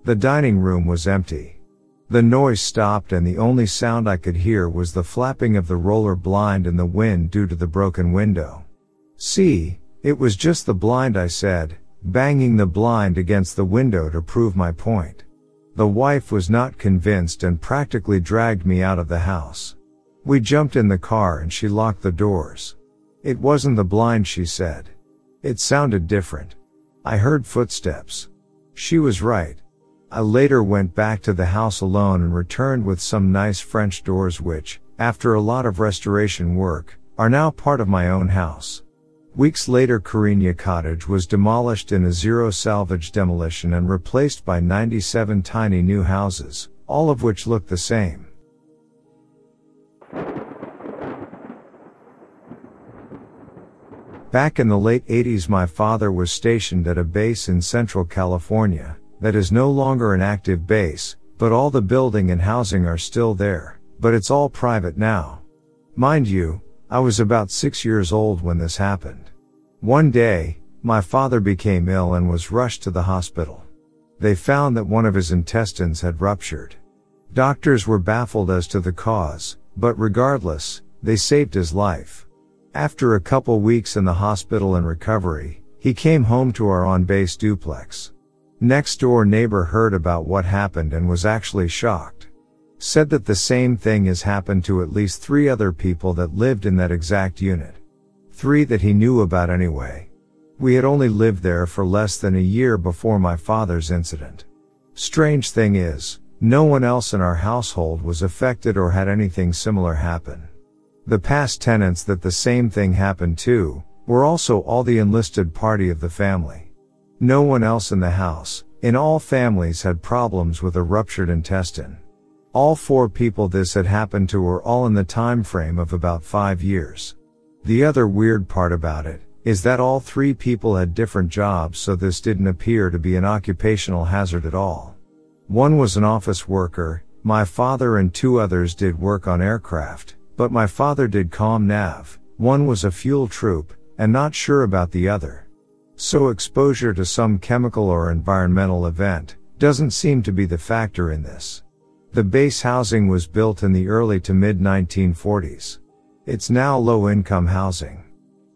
[SPEAKER 1] The dining room was empty. The noise stopped and the only sound I could hear was the flapping of the roller blind in the wind due to the broken window. See, it was just the blind I said, banging the blind against the window to prove my point. The wife was not convinced and practically dragged me out of the house. We jumped in the car and she locked the doors. It wasn't the blind, she said. It sounded different. I heard footsteps. She was right. I later went back to the house alone and returned with some nice French doors which, after a lot of restoration work, are now part of my own house. Weeks later Karinya Cottage was demolished in a zero salvage demolition and replaced by 97 tiny new houses, all of which look the same. Back in the late 80s my father was stationed at a base in Central California, that is no longer an active base, but all the building and housing are still there, but it's all private now. Mind you, I was about six years old when this happened. One day, my father became ill and was rushed to the hospital. They found that one of his intestines had ruptured. Doctors were baffled as to the cause, but regardless, they saved his life. After a couple weeks in the hospital and recovery, he came home to our on-base duplex. Next door neighbor heard about what happened and was actually shocked. Said that the same thing has happened to at least three other people that lived in that exact unit. Three that he knew about anyway. We had only lived there for less than a year before my father's incident. Strange thing is, no one else in our household was affected or had anything similar happen. The past tenants that the same thing happened to, were also all the enlisted party of the family. No one else in the house, in all families had problems with a ruptured intestine. All four people this had happened to were all in the time frame of about five years. The other weird part about it, is that all three people had different jobs so this didn't appear to be an occupational hazard at all. One was an office worker, my father and two others did work on aircraft, but my father did com nav, one was a fuel troop, and not sure about the other. So exposure to some chemical or environmental event doesn't seem to be the factor in this. The base housing was built in the early to mid 1940s. It's now low income housing.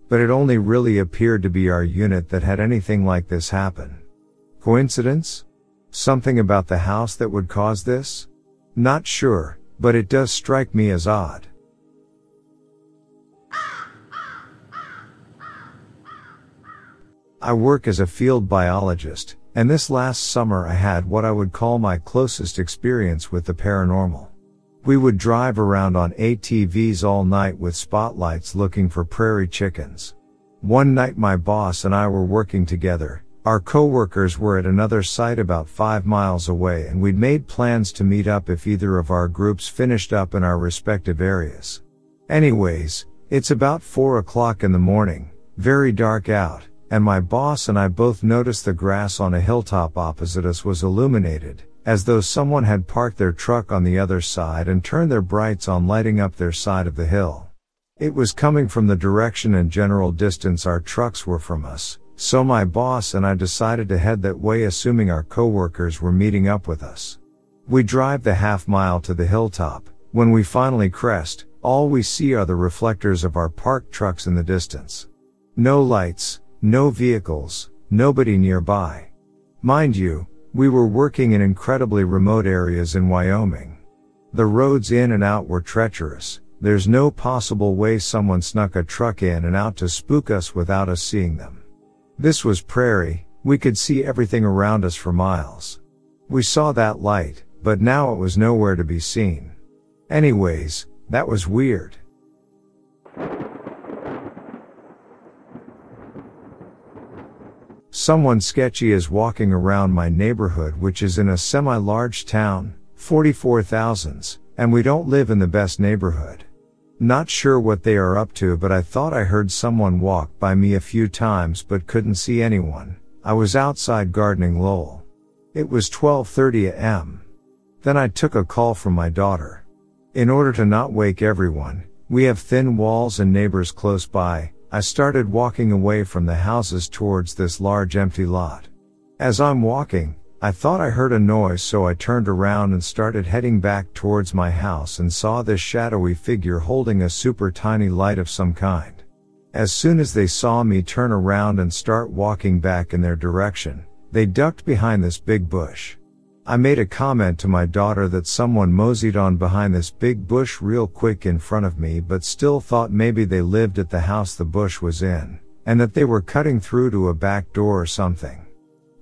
[SPEAKER 1] But it only really appeared to be our unit that had anything like this happen. Coincidence? Something about the house that would cause this? Not sure, but it does strike me as odd. I work as a field biologist, and this last summer I had what I would call my closest experience with the paranormal. We would drive around on ATVs all night with spotlights looking for prairie chickens. One night my boss and I were working together, our co-workers were at another site about five miles away and we'd made plans to meet up if either of our groups finished up in our respective areas. Anyways, it's about four o'clock in the morning, very dark out, and my boss and I both noticed the grass on a hilltop opposite us was illuminated, as though someone had parked their truck on the other side and turned their brights on lighting up their side of the hill. It was coming from the direction and general distance our trucks were from us, so my boss and I decided to head that way assuming our coworkers were meeting up with us. We drive the half mile to the hilltop. When we finally crest, all we see are the reflectors of our parked trucks in the distance. No lights, no vehicles, nobody nearby. Mind you, we were working in incredibly remote areas in Wyoming. The roads in and out were treacherous. There's no possible way someone snuck a truck in and out to spook us without us seeing them. This was prairie, we could see everything around us for miles. We saw that light, but now it was nowhere to be seen. Anyways, that was weird. Someone sketchy is walking around my neighborhood which is in a semi-large town, 44,000s, and we don't live in the best neighborhood. Not sure what they are up to, but I thought I heard someone walk by me a few times but couldn't see anyone. I was outside gardening lol. It was 12:30 a.m. Then I took a call from my daughter. In order to not wake everyone, we have thin walls and neighbors close by. I started walking away from the houses towards this large empty lot. As I'm walking, I thought I heard a noise so I turned around and started heading back towards my house and saw this shadowy figure holding a super tiny light of some kind. As soon as they saw me turn around and start walking back in their direction, they ducked behind this big bush. I made a comment to my daughter that someone moseyed on behind this big bush real quick in front of me but still thought maybe they lived at the house the bush was in, and that they were cutting through to a back door or something.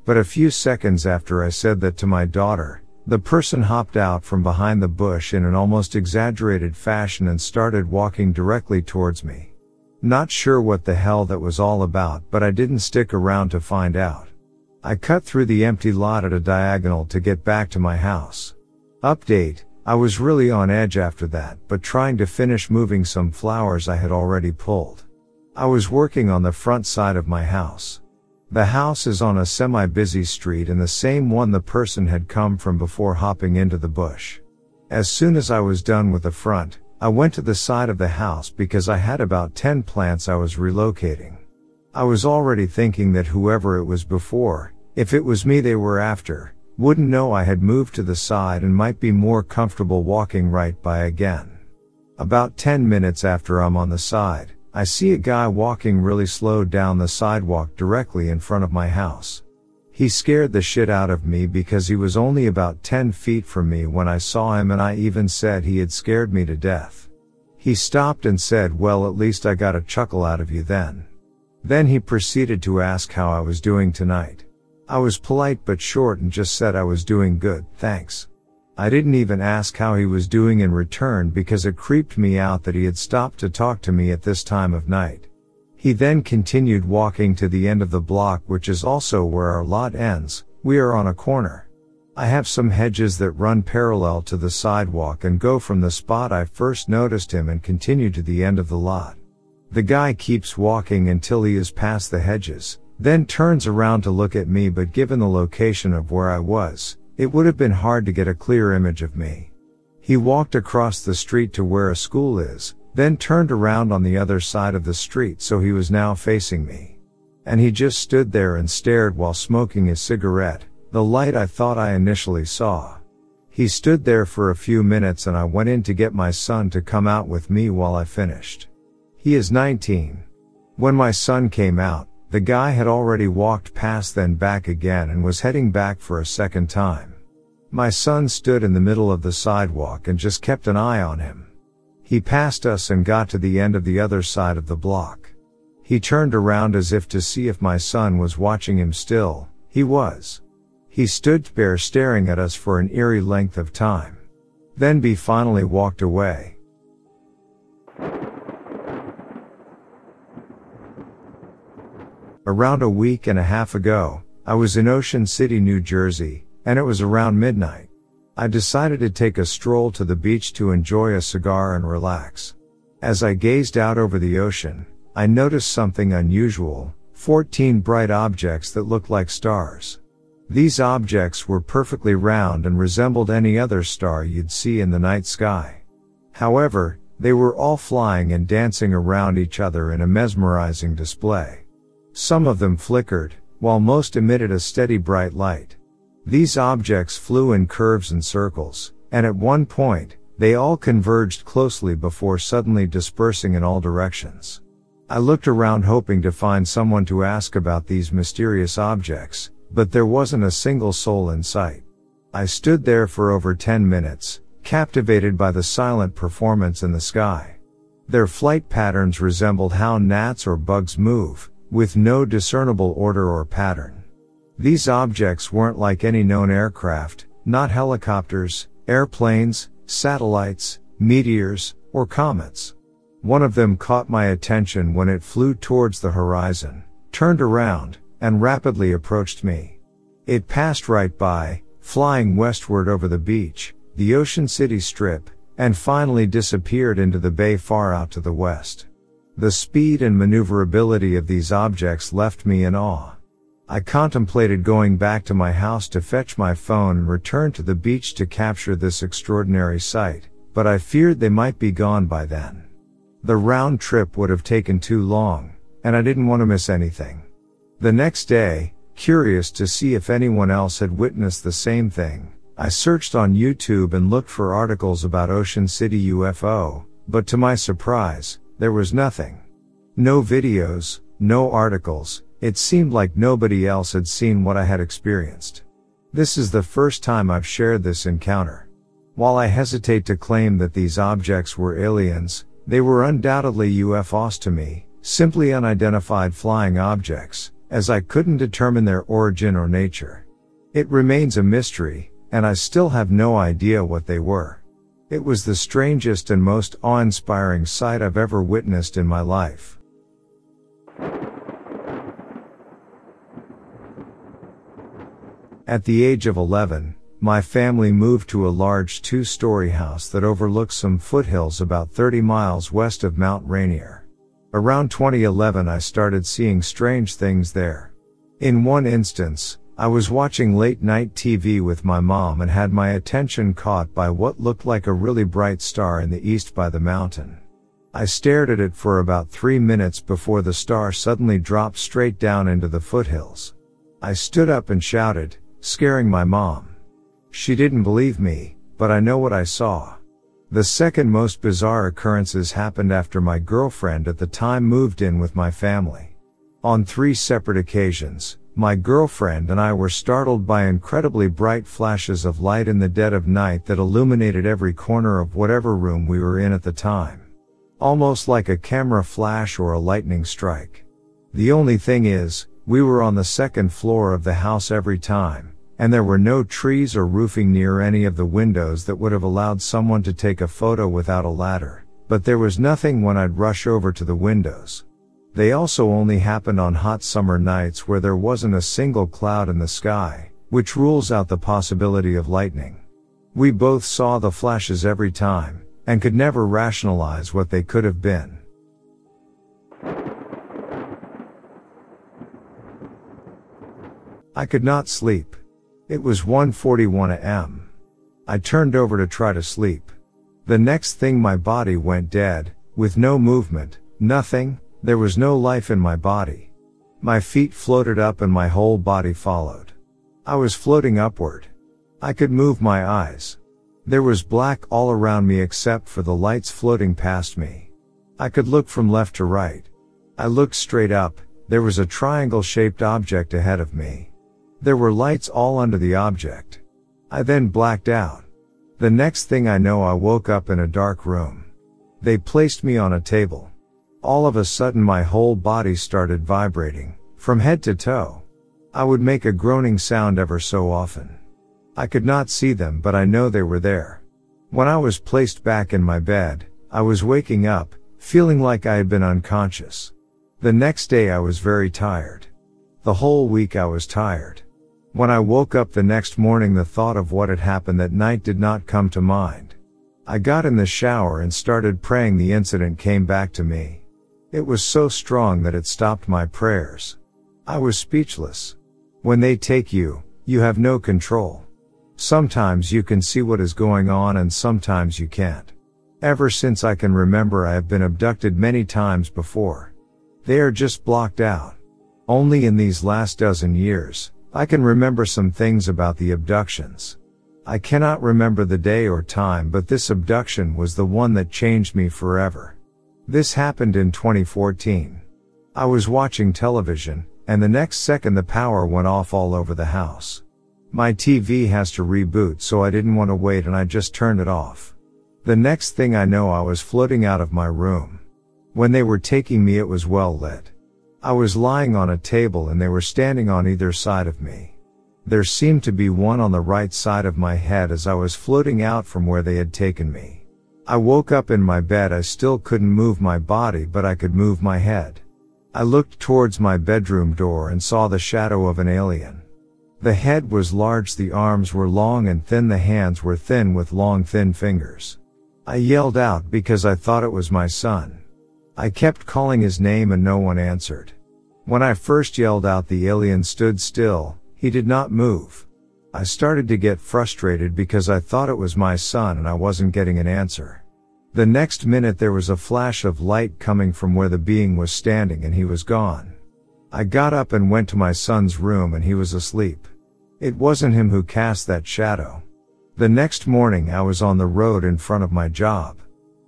[SPEAKER 1] But a few seconds after I said that to my daughter, the person hopped out from behind the bush in an almost exaggerated fashion and started walking directly towards me. Not sure what the hell that was all about, but I didn't stick around to find out. I cut through the empty lot at a diagonal to get back to my house. Update, I was really on edge after that, but trying to finish moving some flowers I had already pulled. I was working on the front side of my house. The house is on a semi-busy street and the same one the person had come from before hopping into the bush. As soon as I was done with the front, I went to the side of the house because I had about 10 plants I was relocating. I was already thinking that whoever it was before, if it was me they were after, wouldn't know I had moved to the side and might be more comfortable walking right by again. About 10 minutes after I'm on the side, I see a guy walking really slow down the sidewalk directly in front of my house. He scared the shit out of me because he was only about 10 feet from me when I saw him and I even said he had scared me to death. He stopped and said, well at least I got a chuckle out of you then. Then he proceeded to ask how I was doing tonight. I was polite but short and just said I was doing good, thanks. I didn't even ask how he was doing in return because it creeped me out that he had stopped to talk to me at this time of night. He then continued walking to the end of the block which is also where our lot ends, we are on a corner. I have some hedges that run parallel to the sidewalk and go from the spot I first noticed him and continue to the end of the lot. The guy keeps walking until he is past the hedges, then turns around to look at me but given the location of where I was, it would have been hard to get a clear image of me. He walked across the street to where a school is, then turned around on the other side of the street so he was now facing me. And he just stood there and stared while smoking his cigarette, the light I thought I initially saw. He stood there for a few minutes and I went in to get my son to come out with me while I finished. He is 19. When my son came out, the guy had already walked past then back again and was heading back for a second time. My son stood in the middle of the sidewalk and just kept an eye on him. He passed us and got to the end of the other side of the block. He turned around as if to see if my son was watching him still. He was. He stood there staring at us for an eerie length of time. Then B finally walked away. Around a week and a half ago, I was in Ocean City, New Jersey, and it was around midnight. I decided to take a stroll to the beach to enjoy a cigar and relax. As I gazed out over the ocean, I noticed something unusual, 14 bright objects that looked like stars. These objects were perfectly round and resembled any other star you'd see in the night sky. However, they were all flying and dancing around each other in a mesmerizing display. Some of them flickered, while most emitted a steady bright light. These objects flew in curves and circles, and at one point, they all converged closely before suddenly dispersing in all directions. I looked around hoping to find someone to ask about these mysterious objects, but there wasn't a single soul in sight. I stood there for over 10 minutes, captivated by the silent performance in the sky. Their flight patterns resembled how gnats or bugs move, with no discernible order or pattern. These objects weren't like any known aircraft, not helicopters, airplanes, satellites, meteors, or comets. One of them caught my attention when it flew towards the horizon, turned around, and rapidly approached me. It passed right by, flying westward over the beach, the Ocean City Strip, and finally disappeared into the bay far out to the west. The speed and maneuverability of these objects left me in awe. I contemplated going back to my house to fetch my phone and return to the beach to capture this extraordinary sight, but I feared they might be gone by then. The round trip would have taken too long, and I didn't want to miss anything. The next day, curious to see if anyone else had witnessed the same thing, I searched on YouTube and looked for articles about Ocean City UFO, but to my surprise, there was nothing. No videos, no articles, it seemed like nobody else had seen what I had experienced. This is the first time I've shared this encounter. While I hesitate to claim that these objects were aliens, they were undoubtedly UFOs to me, simply unidentified flying objects, as I couldn't determine their origin or nature. It remains a mystery, and I still have no idea what they were. It was the strangest and most awe-inspiring sight I've ever witnessed in my life. At the age of 11, my family moved to a large two-story house that overlooks some foothills about 30 miles west of Mount Rainier. Around 2011 I started seeing strange things there. In one instance, I was watching late night TV with my mom and had my attention caught by what looked like a really bright star in the east by the mountain. I stared at it for about three minutes before the star suddenly dropped straight down into the foothills. I stood up and shouted, scaring my mom. She didn't believe me, but I know what I saw. The second most bizarre occurrences happened after my girlfriend at the time moved in with my family. On three separate occasions, my girlfriend and I were startled by incredibly bright flashes of light in the dead of night that illuminated every corner of whatever room we were in at the time. Almost like a camera flash or a lightning strike. The only thing is, we were on the second floor of the house every time, and there were no trees or roofing near any of the windows that would have allowed someone to take a photo without a ladder, but there was nothing when I'd rush over to the windows. They also only happened on hot summer nights where there wasn't a single cloud in the sky, which rules out the possibility of lightning. We both saw the flashes every time, and could never rationalize what they could have been. I could not sleep. It was 1:41 am. I turned over to try to sleep. The next thing my body went dead, with no movement, nothing, there was no life in my body. My feet floated up and my whole body followed. I was floating upward. I could move my eyes. There was black all around me except for the lights floating past me. I could look from left to right. I looked straight up, there was a triangle shaped object ahead of me. There were lights all under the object. I then blacked out. The next thing I know I woke up in a dark room. They placed me on a table. All of a sudden my whole body started vibrating, from head to toe. I would make a groaning sound ever so often. I could not see them but I know they were there. When I was placed back in my bed, I was waking up, feeling like I had been unconscious. The next day I was very tired. The whole week I was tired. When I woke up the next morning the thought of what had happened that night did not come to mind. I got in the shower and started praying the incident came back to me. It was so strong that it stopped my prayers. I was speechless. When they take you, you have no control. Sometimes you can see what is going on and sometimes you can't. Ever since I can remember I have been abducted many times before. They are just blocked out. Only in these last dozen years, I can remember some things about the abductions. I cannot remember the day or time, but this abduction was the one that changed me forever. This happened in 2014. I was watching television, and the next second the power went off all over the house. My TV has to reboot so I didn't want to wait and I just turned it off. The next thing I know I was floating out of my room. When they were taking me it was well lit. I was lying on a table and they were standing on either side of me. There seemed to be one on the right side of my head as I was floating out from where they had taken me. I woke up in my bed. I still couldn't move my body, but I could move my head. I looked towards my bedroom door and saw the shadow of an alien. The head was large, the arms were long and thin, the hands were thin with long thin fingers. I yelled out because I thought it was my son. I kept calling his name and no one answered. When I first yelled out the alien stood still, he did not move. I started to get frustrated because I thought it was my son and I wasn't getting an answer. The next minute there was a flash of light coming from where the being was standing and he was gone. I got up and went to my son's room and he was asleep. It wasn't him who cast that shadow. The next morning I was on the road in front of my job.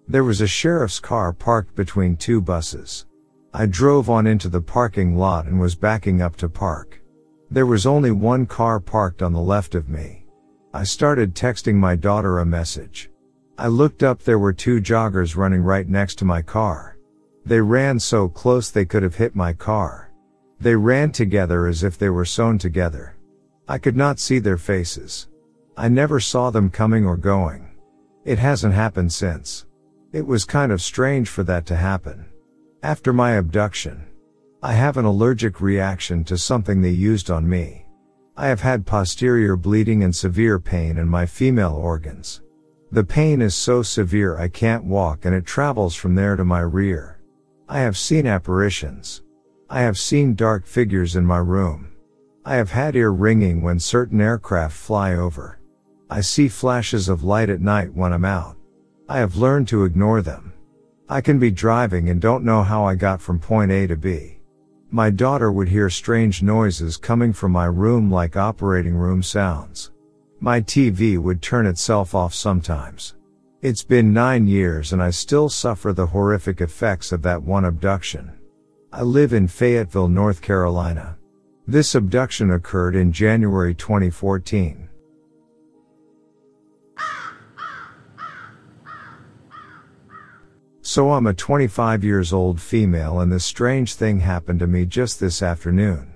[SPEAKER 1] There was a sheriff's car parked between two buses. I drove on into the parking lot and was backing up to park. There was only one car parked on the left of me. I started texting my daughter a message. I looked up there were two joggers running right next to my car. They ran so close they could have hit my car. They ran together as if they were sewn together. I could not see their faces. I never saw them coming or going. It hasn't happened since. It was kind of strange for that to happen. After my abduction, I have an allergic reaction to something they used on me. I have had posterior bleeding and severe pain in my female organs. The pain is so severe I can't walk and it travels from there to my rear. I have seen apparitions. I have seen dark figures in my room. I have had ear ringing when certain aircraft fly over. I see flashes of light at night when I'm out. I have learned to ignore them. I can be driving and don't know how I got from point A to B. My daughter would hear strange noises coming from my room like operating room sounds. My TV would turn itself off sometimes. It's been nine years and I still suffer the horrific effects of that one abduction. I live in Fayetteville, North Carolina. This abduction occurred in January 2014. So I'm a 25 years old female and this strange thing happened to me just this afternoon.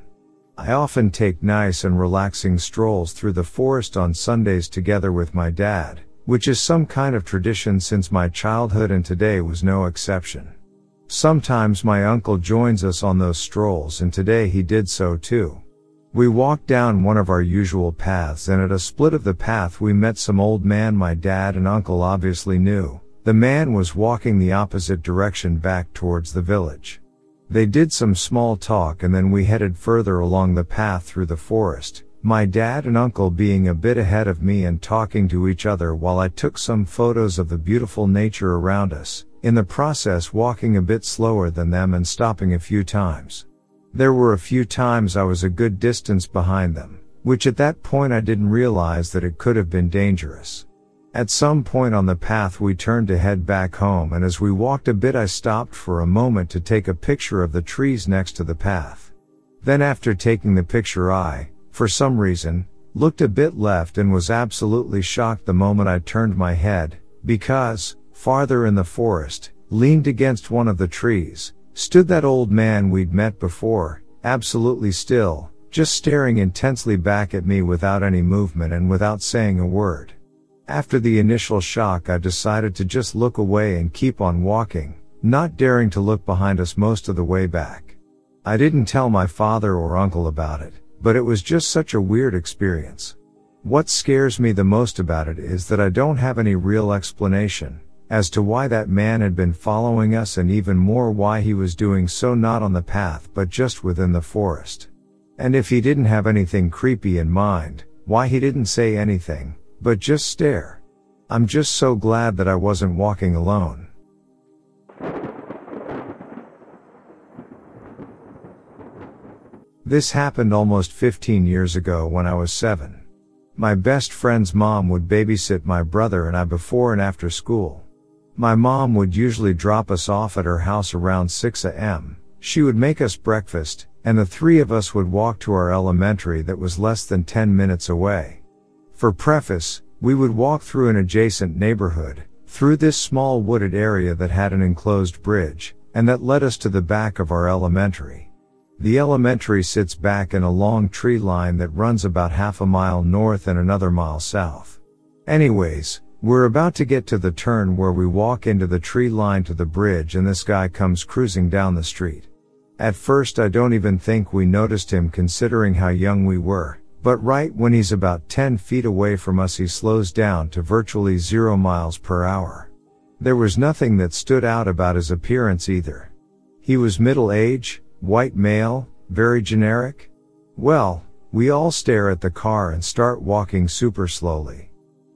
[SPEAKER 1] I often take nice and relaxing strolls through the forest on Sundays together with my dad, which is some kind of tradition since my childhood and today was no exception. Sometimes my uncle joins us on those strolls and today he did so too. We walked down one of our usual paths and at a split of the path we met some old man my dad and uncle obviously knew. The man was walking the opposite direction back towards the village. They did some small talk and then we headed further along the path through the forest, my dad and uncle being a bit ahead of me and talking to each other while I took some photos of the beautiful nature around us, in the process walking a bit slower than them and stopping a few times. There were a few times I was a good distance behind them, which at that point I didn't realize that it could have been dangerous. At some point on the path we turned to head back home and as we walked a bit I stopped for a moment to take a picture of the trees next to the path. Then after taking the picture I, for some reason, looked a bit left and was absolutely shocked the moment I turned my head, because, farther in the forest, leaned against one of the trees, stood that old man we'd met before, absolutely still, just staring intensely back at me without any movement and without saying a word. After the initial shock, I decided to just look away and keep on walking, not daring to look behind us most of the way back. I didn't tell my father or uncle about it, but it was just such a weird experience. What scares me the most about it is that I don't have any real explanation as to why that man had been following us and even more why he was doing so not on the path but just within the forest. And if he didn't have anything creepy in mind, why he didn't say anything, but just stare. I'm just so glad that I wasn't walking alone. This happened almost 15 years ago when I was 7. My best friend's mom would babysit my brother and I before and after school. My mom would usually drop us off at her house around 6 a.m. She would make us breakfast, and the three of us would walk to our elementary that was less than 10 minutes away. For preface, we would walk through an adjacent neighborhood, through this small wooded area that had an enclosed bridge, and that led us to the back of our elementary. The elementary sits back in a long tree line that runs about half a mile north and another mile south. Anyways, we're about to get to the turn where we walk into the tree line to the bridge and this guy comes cruising down the street. At first I don't even think we noticed him considering how young we were. But right when he's about 10 feet away from us he slows down to virtually 0 miles per hour. There was nothing that stood out about his appearance either. He was middle age, white male, very generic. Well, we all stare at the car and start walking super slowly.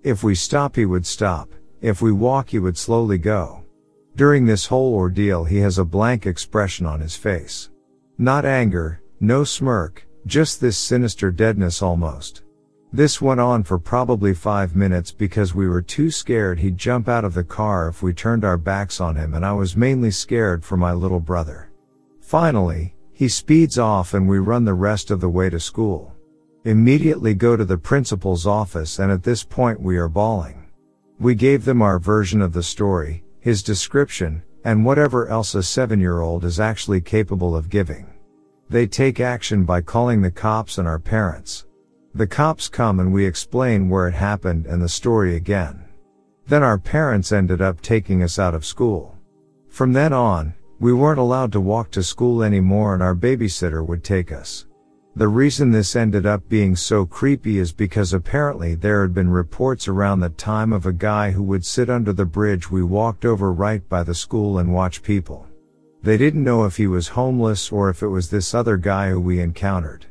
[SPEAKER 1] If we stop he would stop, if we walk he would slowly go. During this whole ordeal he has a blank expression on his face. Not anger, no smirk, just this sinister deadness almost. This went on for probably five minutes because we were too scared he'd jump out of the car if we turned our backs on him and I was mainly scared for my little brother. Finally, he speeds off and we run the rest of the way to school. Immediately go to the principal's office and at this point we are bawling. We gave them our version of the story, his description, and whatever else a seven year old is actually capable of giving. They take action by calling the cops and our parents. The cops come and we explain where it happened and the story again. Then our parents ended up taking us out of school. From then on, we weren't allowed to walk to school anymore and our babysitter would take us. The reason this ended up being so creepy is because apparently there had been reports around the time of a guy who would sit under the bridge we walked over right by the school and watch people. They didn't know if he was homeless or if it was this other guy who we encountered.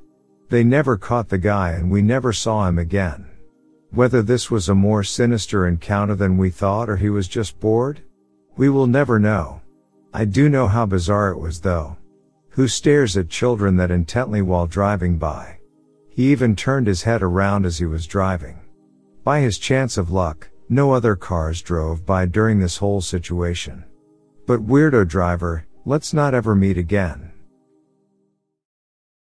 [SPEAKER 1] They never caught the guy and we never saw him again. Whether this was a more sinister encounter than we thought or he was just bored? We will never know. I do know how bizarre it was though. Who stares at children that intently while driving by? He even turned his head around as he was driving. By his chance of luck, no other cars drove by during this whole situation. But weirdo driver, Let's not ever meet again.